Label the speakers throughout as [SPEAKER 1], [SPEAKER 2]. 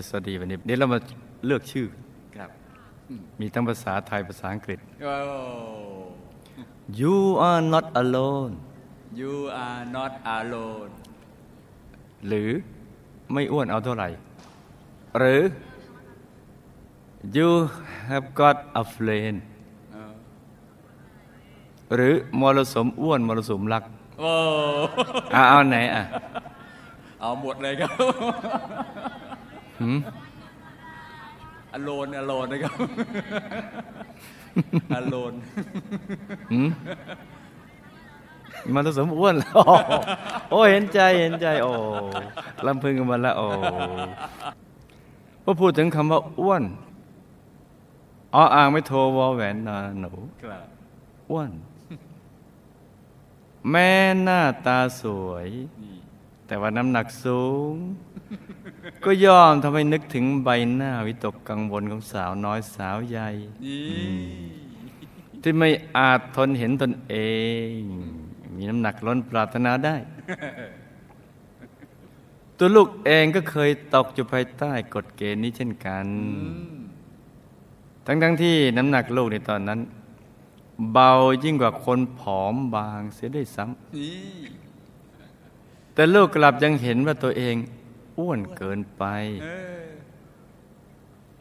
[SPEAKER 1] สตดีวันนี้เดี๋ยวเรามาเลือกชื่อ
[SPEAKER 2] ครับ
[SPEAKER 1] มีทั้งภาษาไทยภาษาอังกฤษ
[SPEAKER 2] โอ้
[SPEAKER 1] You are not alone
[SPEAKER 2] You are not alone
[SPEAKER 1] หรือไม่อ้วนเอาเท่าไหร่ หรือ You have got a friend
[SPEAKER 2] เออ
[SPEAKER 1] หรือมรสุมอ้วนมรสุมรัก
[SPEAKER 2] โอ้
[SPEAKER 1] อะเอาไหนอะ
[SPEAKER 2] เอาหมดเลยครับ
[SPEAKER 1] หืม
[SPEAKER 2] อโลนอโลนนะครับอโลน
[SPEAKER 1] หืมมรสุมอ้วนแล้วโอ้เห็นใจเห็นใจ โอ้ลำพึงกันมาแล้วโอ้พอพูดถึงคำว่าอ้วนอ๋ออ่างไม่โทรวอแหวนนาหนู
[SPEAKER 2] ครับ
[SPEAKER 1] อ้วน แม่หน้าตาสวย
[SPEAKER 2] นี่
[SPEAKER 1] แต่ว่าน้ำหนักสูง ก็ยอมทำให้นึกถึงใบหน้าวิตกกังวลของสาวน้อยสาวใหญ่
[SPEAKER 2] นี่
[SPEAKER 1] ที่ไม่อาจทนเห็นตนเอง มีน้ำหนักล้นปรารถนาได้ ตัวลูกเองก็เคยตกอยู่ภายใต้กฎเกณฑ์นี้เช่นกัน ทั้งๆที่น้ำหนักลูกในตอนนั้น เบายิ่งกว่าคนผอมบางเสียด้วยซ้ำ
[SPEAKER 2] นี่
[SPEAKER 1] แต่ลูกกลับยังเห็นว่าตัวเอง อ้วนเกินไป
[SPEAKER 2] เออ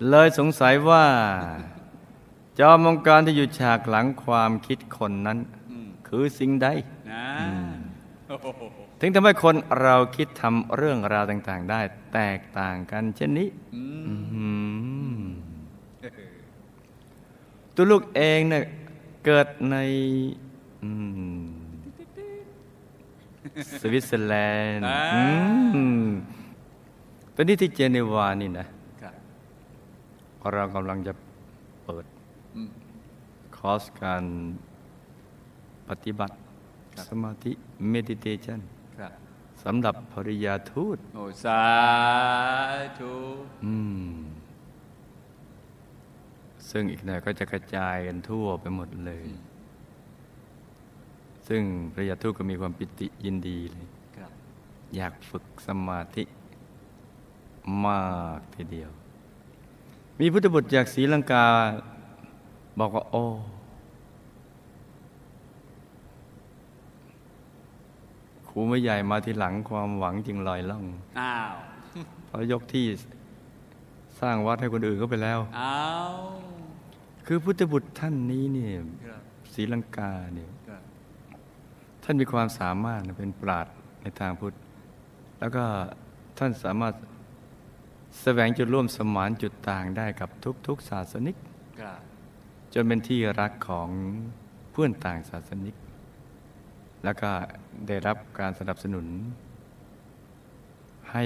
[SPEAKER 1] เลยสงสัยว่า จอมองการที่อยู่ฉากหลังความคิดคนนั้น
[SPEAKER 2] อืม
[SPEAKER 1] คือสิ่งใด
[SPEAKER 2] นะโอ้โห
[SPEAKER 1] ถึงทำให้คนเราคิดทำเรื่องราวต่าง ๆ ได้ แตกต่างกันเช่นนี้
[SPEAKER 2] อืม
[SPEAKER 1] อื้อหือตัวลูกเองเนี่ยเกิดในอืมสวิตเซอร์แลนด์
[SPEAKER 2] อ่า
[SPEAKER 1] อืมตอนนี้ที่เจนีวานี่นะ
[SPEAKER 2] ครับ
[SPEAKER 1] เรากำลังจะเปิด
[SPEAKER 2] อืม
[SPEAKER 1] คอร์สการปฏิบัติ
[SPEAKER 2] ครับ
[SPEAKER 1] สมาธิ meditation
[SPEAKER 2] ครับ
[SPEAKER 1] สำหรับภริยาทูต
[SPEAKER 2] โอ้สาธุ
[SPEAKER 1] อืมซึ่งอีกหน่อยก็จะกระจายกันทั่วไปหมดเลย ซึ่งภริยาทูตก็มีความปิติยินดีเลย
[SPEAKER 2] ครับ
[SPEAKER 1] อยากฝึกสมาธิ มากทีเดียว มีพุทธบุตรจากศรีลังกา บอกว่า โอ้ครูไม่ใหญ่มาทีหลังความหวังจึงลอยล่อง
[SPEAKER 2] อ้าว
[SPEAKER 1] เพราะยกที่สร้างวัดให้คนอื่นก็ไปแล้ว
[SPEAKER 2] อ้าว
[SPEAKER 1] คือพุทธบุตรท่านนี้เนี่ย
[SPEAKER 2] ครับ
[SPEAKER 1] ศรีลังกาเนี่ย
[SPEAKER 2] ครับ
[SPEAKER 1] ท่านมีความสามารถนะเป็นปราดในทางพุทธ แล้วก็ท่านสามารถ แสวงจุดร่วมสมานจุดต่างได้กับทุกๆศาสนิก
[SPEAKER 2] ครับ
[SPEAKER 1] จนเป็นที่รักของเพื่อนต่างศาสนิก แล้วก็ได้รับการสนับสนุน ให้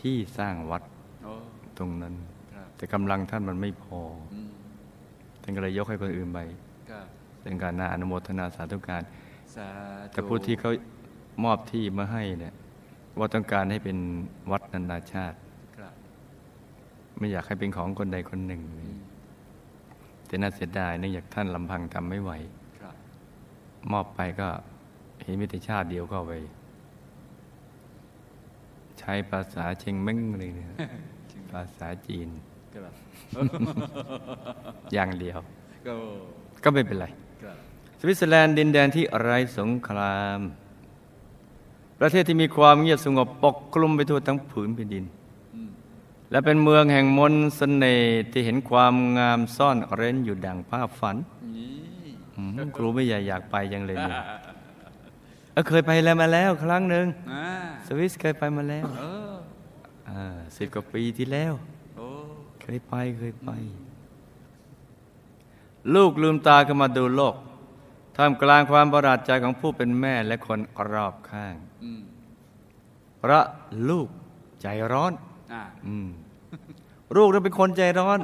[SPEAKER 1] ที่สร้างวัด
[SPEAKER 2] โอ้
[SPEAKER 1] ตรงนั้น
[SPEAKER 2] ครับ
[SPEAKER 1] แต่กำลังท่านมันไม่พอ
[SPEAKER 2] อืม
[SPEAKER 1] ท่านก็เลยยกให้คนอื่นไป
[SPEAKER 2] ครับ
[SPEAKER 1] เป็นการน่าอนุโมทนาสาธุการ
[SPEAKER 2] สาธุ
[SPEAKER 1] แต่ผู้ที่เขามอบที่มาให้เนี่ย ว่าต้องการให้เป็นวัดนานาชาติ
[SPEAKER 2] ครับ
[SPEAKER 1] ไม่อยากให้เป็นของคนใดคนหนึ่ง
[SPEAKER 2] อืม
[SPEAKER 1] แต่น่าเสียดายเนื่องจากท่านลำพังทำไม่ไหว
[SPEAKER 2] ครับ
[SPEAKER 1] มอบไปก็เห็นมิตรชาติเดียวก็เอาไปใช้ภาษาเชงเม้งเลยเนี่ยภาษาจีน
[SPEAKER 2] ครับ
[SPEAKER 1] อย่างเดียว
[SPEAKER 2] ก็
[SPEAKER 1] ก็ไม่เป็นไร
[SPEAKER 2] ครับ
[SPEAKER 1] สวิตเซอร์แลนด์ดินแดนที่ไร้สงคราม ประเทศที่มีความเงียบสงบปกคลุมไปทั่วทั้งผืนแผ่นดิน
[SPEAKER 2] อืม
[SPEAKER 1] และเป็นเมืองแห่งมนต์เสน่ห์ที่เห็นความงามซ่อนเร้นอยู่ดังภาพฝัน
[SPEAKER 2] นี่
[SPEAKER 1] อืมครูไม่อยากอยากไปยังเลยเนี่ยเออเคยไปแล้วมาแล้วครั้งหนึ่ง
[SPEAKER 2] อ่า
[SPEAKER 1] สวิสเคยไปมาแล้ว
[SPEAKER 2] เออ
[SPEAKER 1] สิบกว่าปีที่แล้ว
[SPEAKER 2] โอ้
[SPEAKER 1] เคยไปเคยไป ลูกลืมตาขึ้นมาดูโลกท่ามกลางความประหลาดใจของผู้เป็นแม่และคนรอบข้าง
[SPEAKER 2] อืม
[SPEAKER 1] เพราะลูกใจร้อน
[SPEAKER 2] อ่า
[SPEAKER 1] อืมลูกนั้นเป็นคนใจร้อน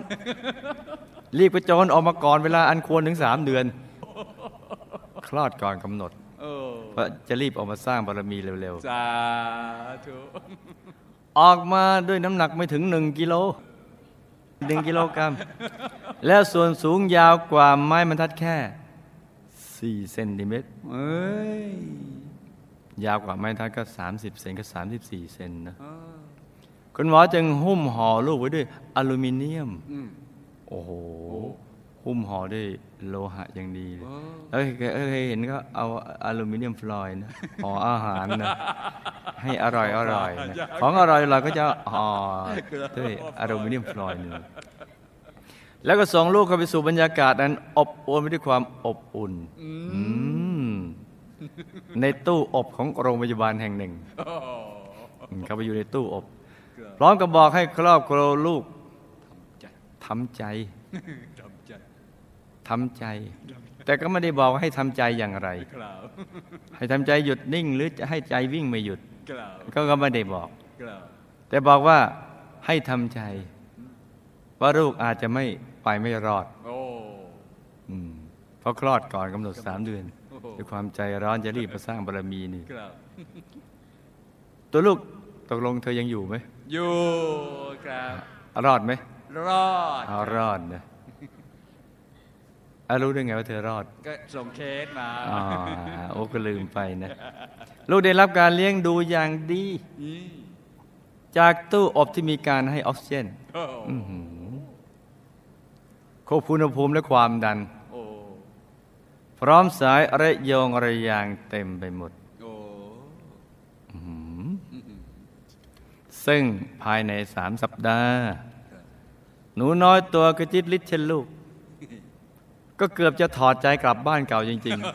[SPEAKER 1] รีบไปโจรออกมาก่อนเวลาอันควรถึงสามเดือน คลอดก่อนกำหนด
[SPEAKER 2] โอ้
[SPEAKER 1] เพราะจะรีบออกมาสร้างบารมีเร็ว
[SPEAKER 2] สาธุ
[SPEAKER 1] ๆออกมาด้วยน้ำหนักไม่ถึงหนึ่งกิโลหนึ่งกิโลกรัม แล้วส่วนสูงยาวกว่าไม้บรรทัดแค่สี่เซนติเมตร
[SPEAKER 2] เอ้ย
[SPEAKER 1] ยาวกว่าไม้บรรทัดก็สามสิบเซนก็สามสิบสี่เซนนะ
[SPEAKER 2] เออ
[SPEAKER 1] คุณหมอจึงหุ้มห่อลูกไว้ด้วยอลูมิเนียม
[SPEAKER 2] อืม
[SPEAKER 1] โอ้โห
[SPEAKER 2] โอ้
[SPEAKER 1] หุ้มห่อด้วยโลหะอย่างดีเลย
[SPEAKER 2] โอ้
[SPEAKER 1] เอ้ยเคยเคยเห็นก็เอาอลูมิเนียมฟลอยด์นะห่ออาหารนะให้อร่อยอร่อยนะของอร่อยเราก็จะห่อด้วยอลูมิเนียมฟลอยด์นี่แล้วก็ส่งลูกเข้าไปสู่บรรยากาศนั้น อบอวลไปด้วยความอบอุ่น อืม ในตู้อบของโรงพยาบาลแห่งหนึ่ง
[SPEAKER 2] โอ้
[SPEAKER 1] อืมเข้าไปอยู่ในตู้อบ
[SPEAKER 2] ครับ
[SPEAKER 1] พร้อมกับบอกให้ครอบครัวลูก
[SPEAKER 2] ใจ
[SPEAKER 1] ทำใจ
[SPEAKER 2] จำใจ
[SPEAKER 1] ทำใจ แต่ก็ไม่ได้บอกว่าให้ทำใจอย่างไร
[SPEAKER 2] กล่าว
[SPEAKER 1] ให้ทำใจหยุดนิ่งหรือจะให้ใจวิ่งไม่หยุด
[SPEAKER 2] กล่าว
[SPEAKER 1] ก็ก็ไม่ได้บอก
[SPEAKER 2] กล่าว
[SPEAKER 1] แต่บอกว่าให้ทำใจ ว่าลูกอาจจะไม่ไปไม่รอด
[SPEAKER 2] โอ้
[SPEAKER 1] อืมเพราะคลอดก่อนกำหนดสามเดือน
[SPEAKER 2] โอ้โห
[SPEAKER 1] ด้วยความใจร้อนจะรีบมาสร้างบารมีนี่
[SPEAKER 2] กล่าว
[SPEAKER 1] ตัวลูกตกลงเธอยังอยู่ไหม
[SPEAKER 2] อยู่ครับ
[SPEAKER 1] รอดไหม
[SPEAKER 2] รอด
[SPEAKER 1] เอารอดนะอารู้ได้ไงว่าเธอรอด
[SPEAKER 2] ก็ส่งเคสมา
[SPEAKER 1] อ๋อโอ้ก็ลืมไปนะ ลูกได้รับการเลี้ยงดูอย่างดี
[SPEAKER 2] นี่
[SPEAKER 1] จากตู้อบที่มีการให้ออกซิเจน
[SPEAKER 2] โอ้
[SPEAKER 1] อื้อหือควบคุมอุณหภูมิและความดัน
[SPEAKER 2] โอ้
[SPEAKER 1] พร้อมสายระโยงระยางเต็มไปหมด
[SPEAKER 2] โอ้
[SPEAKER 1] อื้อหือซึ่งภายในสามสัปดาห์ หนูน้อยตัวกระจิตลิดเช่นลูก ก็เกือบจะถอดใจกลับบ้านเก่าจริง ๆ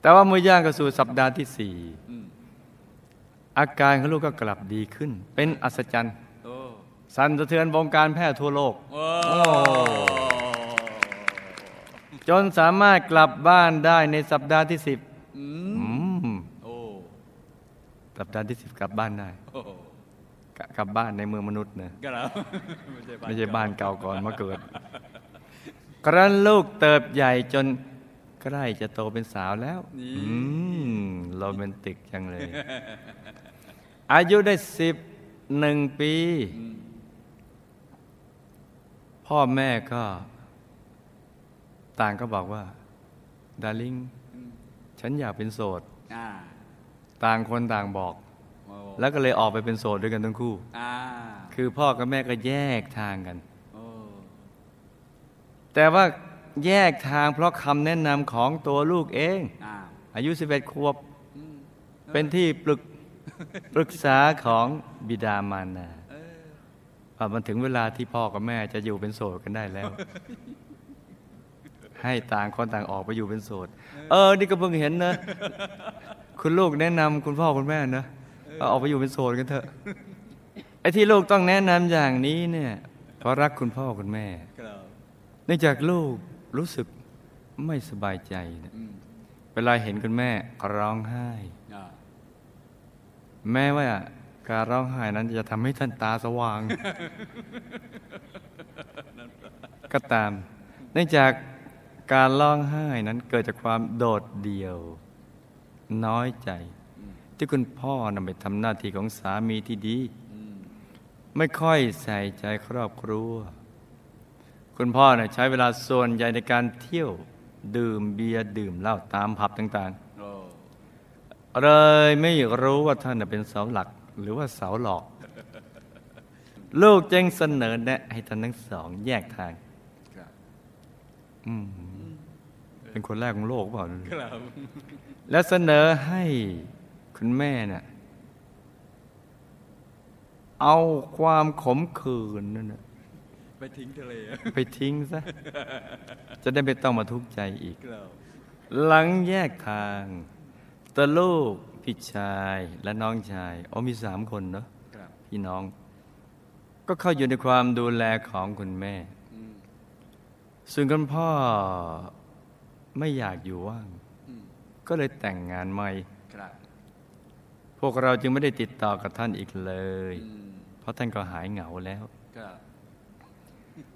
[SPEAKER 1] แต่ว่าเมื่อย่างเข้าสู่สัปดาห์ที่สี่
[SPEAKER 2] อืม
[SPEAKER 1] อาการของลูกก็กลับดีขึ้น เป็นอัศจรรย์
[SPEAKER 2] โอ้
[SPEAKER 1] สั่นสะเทือนวงการแพทย์ทั่วโลก
[SPEAKER 2] โอ้
[SPEAKER 1] จนสามารถกลับบ้านได้ในสัปดาห์ที่สิบ
[SPEAKER 2] อืม
[SPEAKER 1] อืม
[SPEAKER 2] โอ้
[SPEAKER 1] สัปดาห์ที่สิบกลับบ้านได้
[SPEAKER 2] โอ้
[SPEAKER 1] กกลับบ้านในเมืองมนุษย์นะ
[SPEAKER 2] กล่าว
[SPEAKER 1] ไม่ใช่บ้านเก่าก่อนมาเกิดกระนั้นลูกเติบใหญ่จนใกล้จะโตเป็นสาวแล้ว
[SPEAKER 2] นี่
[SPEAKER 1] อืมโรแมนติกจังเลย อายุได้สิบหนึ่งปี
[SPEAKER 2] อืม
[SPEAKER 1] พ่อแม่ก็ ต่างก็บอกว่าดาริง
[SPEAKER 2] อืม
[SPEAKER 1] ฉันอยากเป็นโสด
[SPEAKER 2] อ่า
[SPEAKER 1] ต่างคนต่างบอก
[SPEAKER 2] โอ้
[SPEAKER 1] แล้วก็เลยออกไปเป็นโสดด้วยกันทั้งคู่
[SPEAKER 2] อ่า
[SPEAKER 1] คือพ่อกับแม่ก็แยกทางกัน
[SPEAKER 2] โอ้
[SPEAKER 1] แต่ว่าแยกทางเพราะคำแนะนำของตัวลูกเอง
[SPEAKER 2] อ่า
[SPEAKER 1] อายุ11ขวบ
[SPEAKER 2] อืม
[SPEAKER 1] เป็นที่ปรึกปรึกษาของบิดามารดา
[SPEAKER 2] เออ
[SPEAKER 1] ว่ามันถึงเวลาที่พ่อกับแม่จะอยู่เป็นโสดกันได้แล้ว ให้ต่างคนต่างออกไปอยู่เป็นโสด เออ นี่ก็เพิ่งเห็นนะ คุณลูกแนะนำคุณพ่อคุณแม่นะออกไปอยู่เป็นโสดกันเถอะ ไอ้ที่ลูกต้องแนะนำอย่างนี้เนี่ย เพราะรักคุณพ่อคุณแม่เนื่องจากลูกรู้สึกไม่สบายใจนะเวลาเห็นคุณแม่ร้องไห้ แม้ว่าการร้องไห้นั้นจะทำให้ท่านตาสว่าง ก็ตาม เนื่องจาก การร้องไห้นั้นเกิดจากความโดดเดี่ยว น้อยใจ ที่คุณพ่อนำไปทำหน้าที่ของสามีที่ดี
[SPEAKER 2] อืม
[SPEAKER 1] ไม่ค่อยใส่ใจครอบครัว คุณพ่อเนี่ยใช้เวลาส่วนใหญ่ในการเที่ยวดื่มเบียร์ดื่มเหล้าตามผับต่าง
[SPEAKER 2] โอ้
[SPEAKER 1] ๆเลยไม่รู้ว่าท่านน่ะเป็นเสาหลักหรือว่าเสาหลอก ลูกจึงเสนอแนะให้ท่านทั้งสองแยกทาง
[SPEAKER 2] กล่าว
[SPEAKER 1] อืม เป็นคนแรกของโลกเปล่า
[SPEAKER 2] กล่าว
[SPEAKER 1] และเสนอให้คุณแม่น่ะเอาความขมขื่นนั่นน่ะ
[SPEAKER 2] ไปทิ้งทะเล
[SPEAKER 1] ไปทิ้งซะ จะได้ไม่ต้องมาทุกข์ใจอีก
[SPEAKER 2] กล่าว
[SPEAKER 1] หลังแยกทางตัวลูกพี่ชายและน้องชายอ๋อมีสามคนเนาะ
[SPEAKER 2] กล่าว
[SPEAKER 1] พี่น้อง ก็เข้าอยู่ในความดูแลของคุณแม่
[SPEAKER 2] อืม
[SPEAKER 1] ส่วนคุณพ่อ ไม่อยากอยู่ว่าง
[SPEAKER 2] อืม
[SPEAKER 1] ก็เลยแต่งงานใหม่
[SPEAKER 2] กล่าว
[SPEAKER 1] พวกเราจึงไม่ได้ติดต่อกับท่านอีกเลย
[SPEAKER 2] อืม
[SPEAKER 1] เพราะท่านก็หายเหงาแล้ว
[SPEAKER 2] กล่าว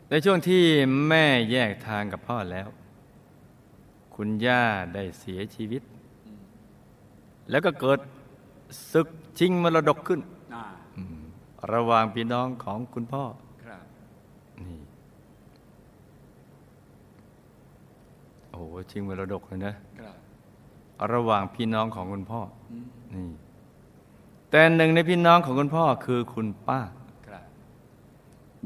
[SPEAKER 1] ในช่วงที่แม่แยกทางกับพ่อแล้ว คุณย่าได้เสียชีวิต
[SPEAKER 2] อืม
[SPEAKER 1] แล้วก็เกิดศึกชิงมรดกขึ้น
[SPEAKER 2] อ่า
[SPEAKER 1] อืมระหว่างพี่น้องของคุณพ่อ
[SPEAKER 2] กล่าว
[SPEAKER 1] นี่ โอ้โหชิงมรดกเลยนะ
[SPEAKER 2] กล่าว
[SPEAKER 1] ระหว่างพี่น้องของคุณพ่อ
[SPEAKER 2] อืม
[SPEAKER 1] นี่ แต่หนึ่งในพี่น้องของคุณพ่อคือคุณป้า
[SPEAKER 2] ครับ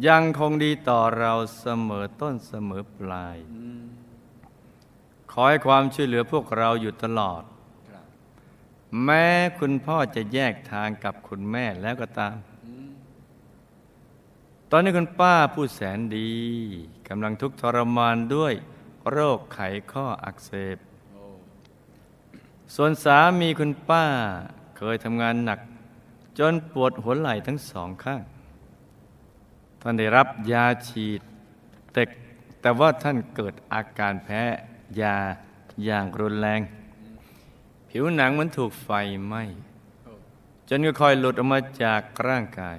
[SPEAKER 1] ยังคงดีต่อเราเสมอต้นเสมอปลาย
[SPEAKER 2] อืม
[SPEAKER 1] ขอให้ความช่วยเหลือพวกเราอยู่ตลอด
[SPEAKER 2] ครับ
[SPEAKER 1] แม้คุณพ่อจะแยกทางกับคุณแม่แล้วก็ตาม
[SPEAKER 2] อืม
[SPEAKER 1] ตอนนี้คุณป้าผู้แสนดีกำลังทุกข์ทรมานด้วย โรคไขข้ออักเสบ ส่วนสามีคุณป้าเคยทำงานหนัก จนปวดหัวไหล่ทั้งสองข้าง ท่านได้รับยาฉีดแต่แต่ว่าท่านเกิดอาการแพ้ยาอย่างรุนแรง ผิวหนังเหมันถูกไฟไหม้จนค่อยๆหลุดออกมาจากร่างกาย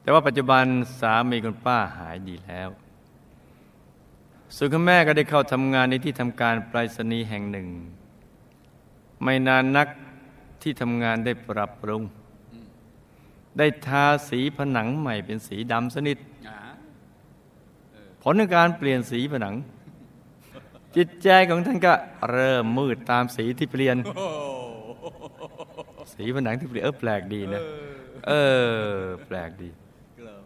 [SPEAKER 1] แต่ว่าปัจจุบันสามีคุณป้าหายดีแล้ว ส่วนคุณแม่ก็ได้เข้าทำงานในที่ทำการไปรษณีย์แห่งหนึ่ง ไม่นานนักที่ทำงานได้ปรับปรุง ได้ทาสีผนังใหม่เป็นสีดำสนิท
[SPEAKER 2] อ่า
[SPEAKER 1] ผลของการเปลี่ยนสีผนัง จิตใจของท่านก็เริ่มมืดตามสีที่เปลี่ยน
[SPEAKER 2] โอ้
[SPEAKER 1] สีผนังที่เปลี่ยนเออแปลกดีนะ เออ แปลกดี
[SPEAKER 2] ครับ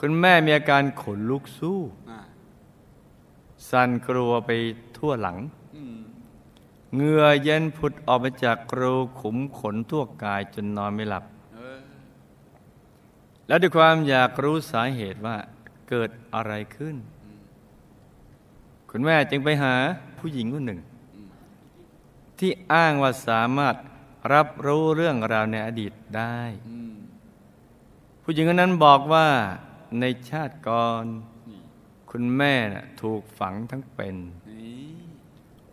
[SPEAKER 1] คุณแม่มีอาการขนลุกสู้
[SPEAKER 2] อ่า
[SPEAKER 1] สั่นกลัวไปทั่วหลัง
[SPEAKER 2] อืม
[SPEAKER 1] เหงื่อเย็นผุดออกมาจากรูขุมขนทั่วกายจนนอนไม่หลับ
[SPEAKER 2] เออ
[SPEAKER 1] แล้วด้วยความอยากรู้สาเหตุว่าเกิดอะไรขึ้น คุณแม่จึงไปหาผู้หญิงคนหนึ่ง ที่อ้างว่าสามารถรับรู้เรื่องราวในอดีตได้
[SPEAKER 2] อืม
[SPEAKER 1] ผู้หญิงคนนั้นบอกว่าในชาติก่อน
[SPEAKER 2] นี่
[SPEAKER 1] คุณแม่น่ะถูกฝังทั้งเป็น
[SPEAKER 2] นี่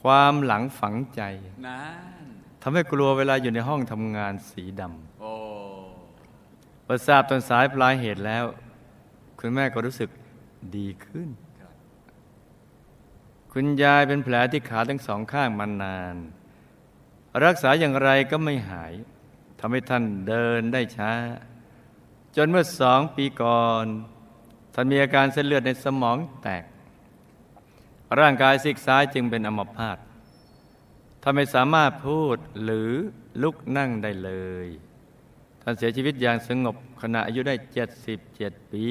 [SPEAKER 1] ความหลังฝังใจ
[SPEAKER 2] นั่น
[SPEAKER 1] ทำให้กลัวเวลาอยู่ในห้องทำงานสีดำ
[SPEAKER 2] โอ้
[SPEAKER 1] เมื่อทราบต้นสายปลายเหตุแล้ว คุณแม่ก็รู้สึกดีขึ้น
[SPEAKER 2] ครับ
[SPEAKER 1] คุณยายเป็นแผลที่ขาทั้งสองข้างมานาน รักษาอย่างไรก็ไม่หายทำให้ท่านเดินได้ช้า จนเมื่อสองปีก่อน ท่านมีอาการเส้นเลือดในสมองแตก ร่างกายซีกซ้ายจึงเป็นอัมพาตท่านไม่สามารถพูดหรือลุกนั่งได้เลย ท่านเสียชีวิตอย่างสงบขณะอายุได้ 77 ปี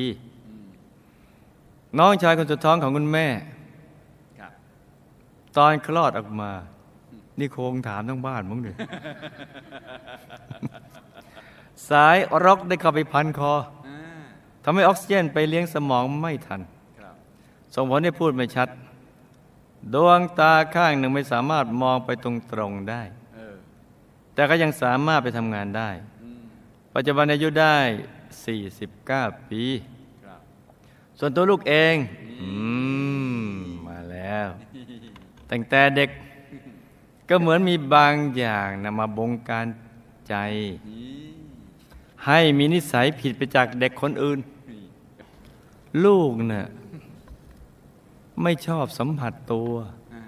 [SPEAKER 1] น้องชายคนสุดท้องของคุณแม่ ตอนคลอดออกมา นี่โคงถามทั้งบ้านมั้งเนี่ยสายรกได้เข้าไปพันคอ ทำให้ออกซิเจนไปเลี้ยงสมองไม่ทัน
[SPEAKER 2] ครับ
[SPEAKER 1] ส่งผลให้พูดไม่ชัด ดวงตาข้างหนึ่งไม่สามารถมองไปตรงๆได้
[SPEAKER 2] เออ
[SPEAKER 1] แต่ก็ยังสามารถไปทำงานได้
[SPEAKER 2] อืม
[SPEAKER 1] ปัจจุบันอายุได้ 49 ปี
[SPEAKER 2] ครับ
[SPEAKER 1] ส่วนตัวลูกเองอืมมาแล้ว ตั้งแต่เด็กก็เหมือนมีบางอย่างนำมาบงการใจ
[SPEAKER 2] นี่
[SPEAKER 1] ให้มีนิสัยผิดไปจากเด็กคนอื่น
[SPEAKER 2] นี่
[SPEAKER 1] ลูกเนะ่ะไม่ชอบสัมผัสตัว
[SPEAKER 2] อ่า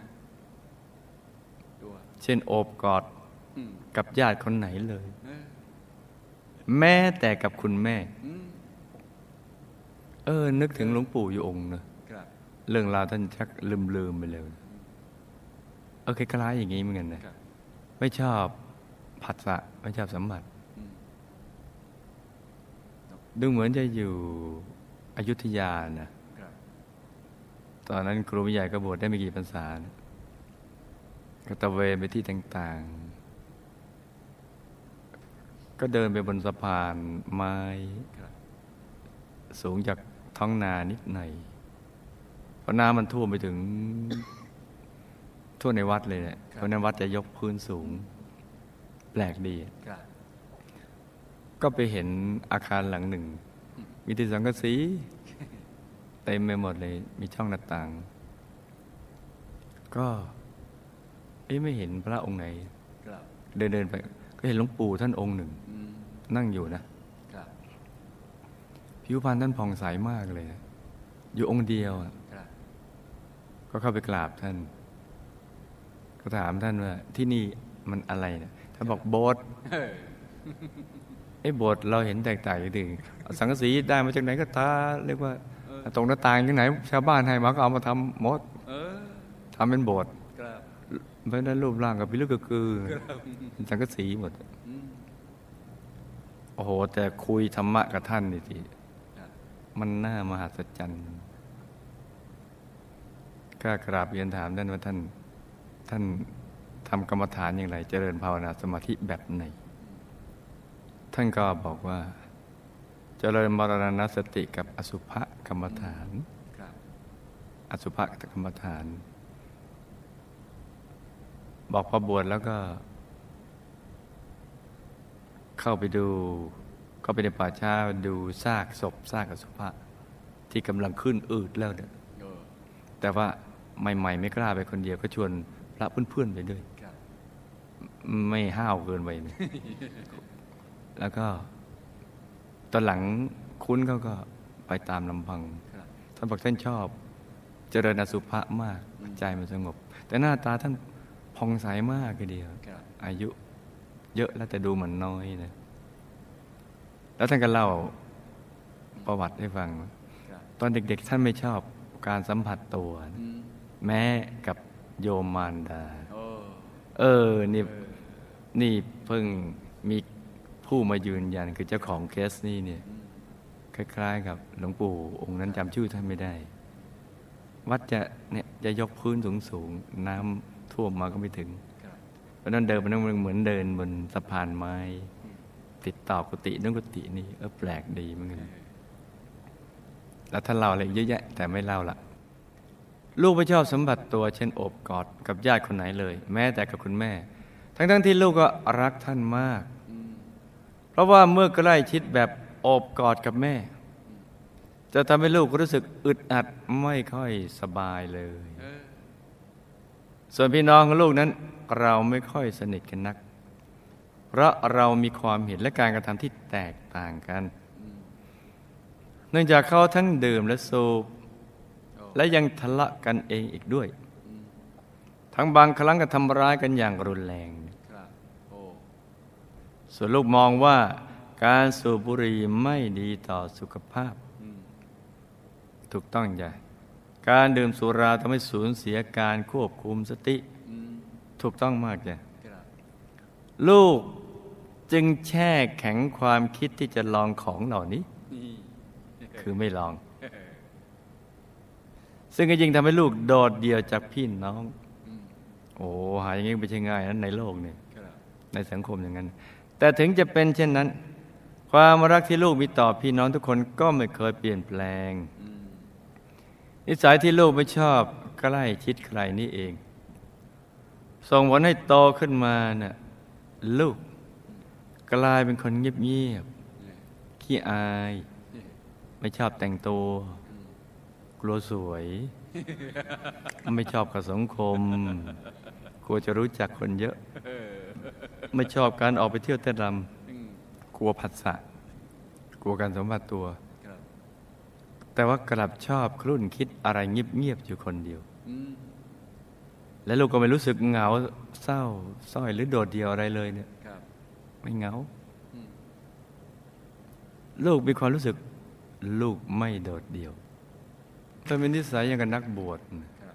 [SPEAKER 2] ตัว
[SPEAKER 1] เช่นโอบกอด
[SPEAKER 2] อืม
[SPEAKER 1] กับญาติคนไหนเลย
[SPEAKER 2] เออ
[SPEAKER 1] แม้แต่กับคุณแม่
[SPEAKER 2] อืม
[SPEAKER 1] เออ นึกถึงหลวงปู่อยู่องค์เนอะ
[SPEAKER 2] ครับ
[SPEAKER 1] เรื่องราวท่านชักลืมลืมๆไปเลยเออคล้ายๆอย่างนี้เหมือนกันนะครับไม่ชอบผัสสะไม่ชอบสัมผัส
[SPEAKER 2] อืม
[SPEAKER 1] ดูเหมือนจะอยู่ อยุธยานะ
[SPEAKER 2] ครับ
[SPEAKER 1] ตอนนั้นครูวิทยาก็บวชได้ไม่กี่พรรษานะก็ตระเวนไปที่ต่าง ๆ ก็เดินไปบนสะพานไม้
[SPEAKER 2] ครับ
[SPEAKER 1] สูงจากท้องนานิดหน่อยเพราะน้ำมันท่วมไปถึง ทั่วในวัดเลยเนี่ยเพราะในวัดจะยกพื้นสูง แปลกดี
[SPEAKER 2] ครับ
[SPEAKER 1] ก็ไปเห็นอาคารหลังหนึ่ง มีที่สังกะสีเต็มไปหมดเลย มีช่องหน้าต่าง ก็เอ๊ะไม่เห็นพระองค์ไหน
[SPEAKER 2] ครับ
[SPEAKER 1] เดินเดินไป ก็เห็นหลวงปู่ท่านองค์หนึ่ง
[SPEAKER 2] อืม
[SPEAKER 1] นั่งอยู่นะ
[SPEAKER 2] ครับ
[SPEAKER 1] ผิวพรรณท่านผ่องใสมากเลยนะอยู่องค์เดียวอะ
[SPEAKER 2] ครับ
[SPEAKER 1] ก็เข้าไปกราบท่าน ก็ถามท่านว่า ที่นี่มันอะไรนะท่านบอกโบสถ์
[SPEAKER 2] เออ
[SPEAKER 1] ไอ้โบสถ์เราเห็นแตกต่างกันดีเอาสังกะสีได้มาจากไหนก็ตาเรียกว่าตรงหน้าต่างที่ไหน ชาวบ้านให้มาก็เอามาทำหมด
[SPEAKER 2] เออ
[SPEAKER 1] ทำเป็นโบสถ์
[SPEAKER 2] ครับ
[SPEAKER 1] เพราะฉะนั้นรูปร่างกับพิลึกกระกือเป็นสังกะสีหมด
[SPEAKER 2] อืม
[SPEAKER 1] โอ้โห แต่คุยธรรมะกับท่านนี่ที
[SPEAKER 2] ครับ
[SPEAKER 1] มันน่ามหัศจรรย์ก็กราบเรียนถามท่านว่าท่าน ท่านทำกรรมฐานอย่างไร เจริญภาวนาสมาธิแบบไหน ท่านก็บอกว่า เจริญมรณสติกับอสุภกรรมฐาน
[SPEAKER 2] ครับ
[SPEAKER 1] อสุภกรรมฐาน บอกพอบวชแล้วก็ เข้าไปดูเข้าไปในป่าช้าดูซากศพซากอสุภะที่กำลังขึ้นอืดแล้วเนี่ย
[SPEAKER 2] เออ
[SPEAKER 1] แต่ว่าใหม่ๆ ไม่กล้าไปคนเดียวก็ชวนพระเพื่อนๆไปด้วย
[SPEAKER 2] ครับ
[SPEAKER 1] ไม่ห้าวเกินไปนะ แล้วก็ตอนหลังคุ้นเขาก็ไปตามลำพัง
[SPEAKER 2] ครับ
[SPEAKER 1] ท่านบอกท่านชอบ เจริญอสุภะมาก
[SPEAKER 2] อืม
[SPEAKER 1] ใจมันสงบ แต่หน้าตาท่านผ่องใสมากทีเดียว
[SPEAKER 2] ครับ
[SPEAKER 1] อายุเยอะแล้วแต่ดูเหมือนน้อยนะแล้วท่านก็เล่าประวัติให้ฟังว่า
[SPEAKER 2] ครับ
[SPEAKER 1] ตอนเด็ก ๆ ท่านไม่ชอบการสัมผัสตัวนะ
[SPEAKER 2] อืม
[SPEAKER 1] แม้กับโยมมารดา
[SPEAKER 2] โอ้
[SPEAKER 1] เออ นี่
[SPEAKER 2] เออ
[SPEAKER 1] นี่เพิ่งมี ผู้มายืนยันคือเจ้าของเคสนี่เนี่ยคล้าย ๆ กับหลวงปู่องค์นั้นจำชื่อท่านไม่ได้ วัดจะเนี่ยจะยกพื้นสูงๆน้ำท่วมมาก็ไม่ถึงเพราะนั้นเดินมันเหมือนเดินบนสะพานไม้ ติดต่อกุฏินั่นกุฏินี่เออแปลกดีเหมือนกันแล้วท่าเล่าอะไรเยอะแยะ แต่ไม่เล่าละลูกไม่ชอบสมบัติตัวเช่นโอบกอดกับญาติคนไหนเลย แม้แต่กับคุณแม่ ทั้งๆที่ลูกก็รักท่านมาก ราะว่าเมื่อใกล้ชิดแบบโอบกอดกับแม่ จะทำให้ลูกรู้สึกอึดอัดไม่ค่อยสบายเลย ส่วนพี่น้องของลูกนั้น เราไม่ค่อยสนิทกันนัก เพราะเรามีความเห็นและการกระทำที่แตกต่างกัน เนื่องจากเขาทั้งดื่มและสูบและยังทะเลาะกันเองอีกด้วย ทั้งบางครั้งก็ทำร้ายกันอย่างรุนแรง ส่วนลูกมองว่าการสูบบุหรี่ไม่ดีต่อสุขภาพ
[SPEAKER 2] อืม
[SPEAKER 1] ถูกต้องจ้ะการดื่มสุราทำให้สูญเสียการควบคุมสติ
[SPEAKER 2] อืม
[SPEAKER 1] ถูกต้องมากจ้ะ
[SPEAKER 2] ครับ
[SPEAKER 1] ลูกจึงแช่แข็งความคิดที่จะลองของเหล่านี้
[SPEAKER 2] นี่
[SPEAKER 1] คือไม่ลอง
[SPEAKER 2] เออ
[SPEAKER 1] ซึ่งก็ยิ่งทำให้ลูกโดดเดี่ยวจากพี่น้อง
[SPEAKER 2] อืม
[SPEAKER 1] โอ้หาอย่างนี้ไม่ใช่ง่ายนะในโลกเนี่ย
[SPEAKER 2] ครับ
[SPEAKER 1] ในสังคมอย่างนั้น แต่ถึงจะเป็นเช่นนั้น ความรักที่ลูกมีต่อพี่น้องทุกคนก็ไม่เคยเปลี่ยนแปลง นิสัยที่ลูกไม่ชอบใกล้ชิดใครนี่เอง ส่งผลให้โตขึ้นมาเน่ะลูกกลายเป็นคนเงียบๆขี้อาย ไม่ชอบแต่งตัว กลัวสวย ไม่ชอบกับสังคม กลัวจะรู้จักคนเยอะ ไม่ชอบการออกไปเที่ยวเต้นร
[SPEAKER 2] อืมำ
[SPEAKER 1] กลัวผัสสะกลัวการสัมผัสตัว
[SPEAKER 2] ครับ
[SPEAKER 1] แต่ว่ากลับชอบครุ่นคิดอะไรเงียบๆอยู่คนเดียว
[SPEAKER 2] อืม
[SPEAKER 1] และลูกก็ไม่รู้สึกเหงาเศร้าสร้อยหรือโดดเดี่ยวอะไรเลยเนี่ย
[SPEAKER 2] ครับ
[SPEAKER 1] ไม่เหงา
[SPEAKER 2] อืม
[SPEAKER 1] ลูกมีความรู้สึก ลูกไม่โดดเดี่ยวเธอเป็นนิสัยอย่างกับนักบวชนะครับ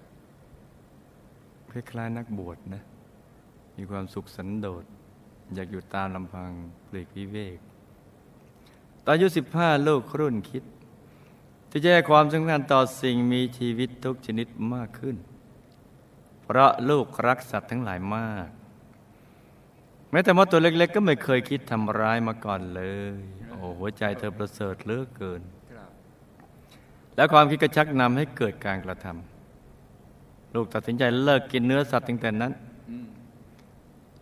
[SPEAKER 1] คล้ายๆนักบวชนะ มีความสุขสันโดษ อยากอยู่ตามลำพังปลีกวิเวกตอนอายุสิบห้าลูกครุ่นคิด ที่จะให้ความสำคัญต่อสิ่งมีชีวิตทุกชนิดมากขึ้น เพราะลูกรักสัตว์ทั้งหลายมาก แม้แต่มดตัวเล็ก ๆ ก็ไม่เคยคิดทำร้ายมาก่อนเลย โอ้หัวใจเธอประเสริฐเลือกเกิน และความคิดก็ชักนำให้เกิดการกระทำลูกตัดสินใจเลิกกินเนื้อสัตว์ตั้งแต่นั้น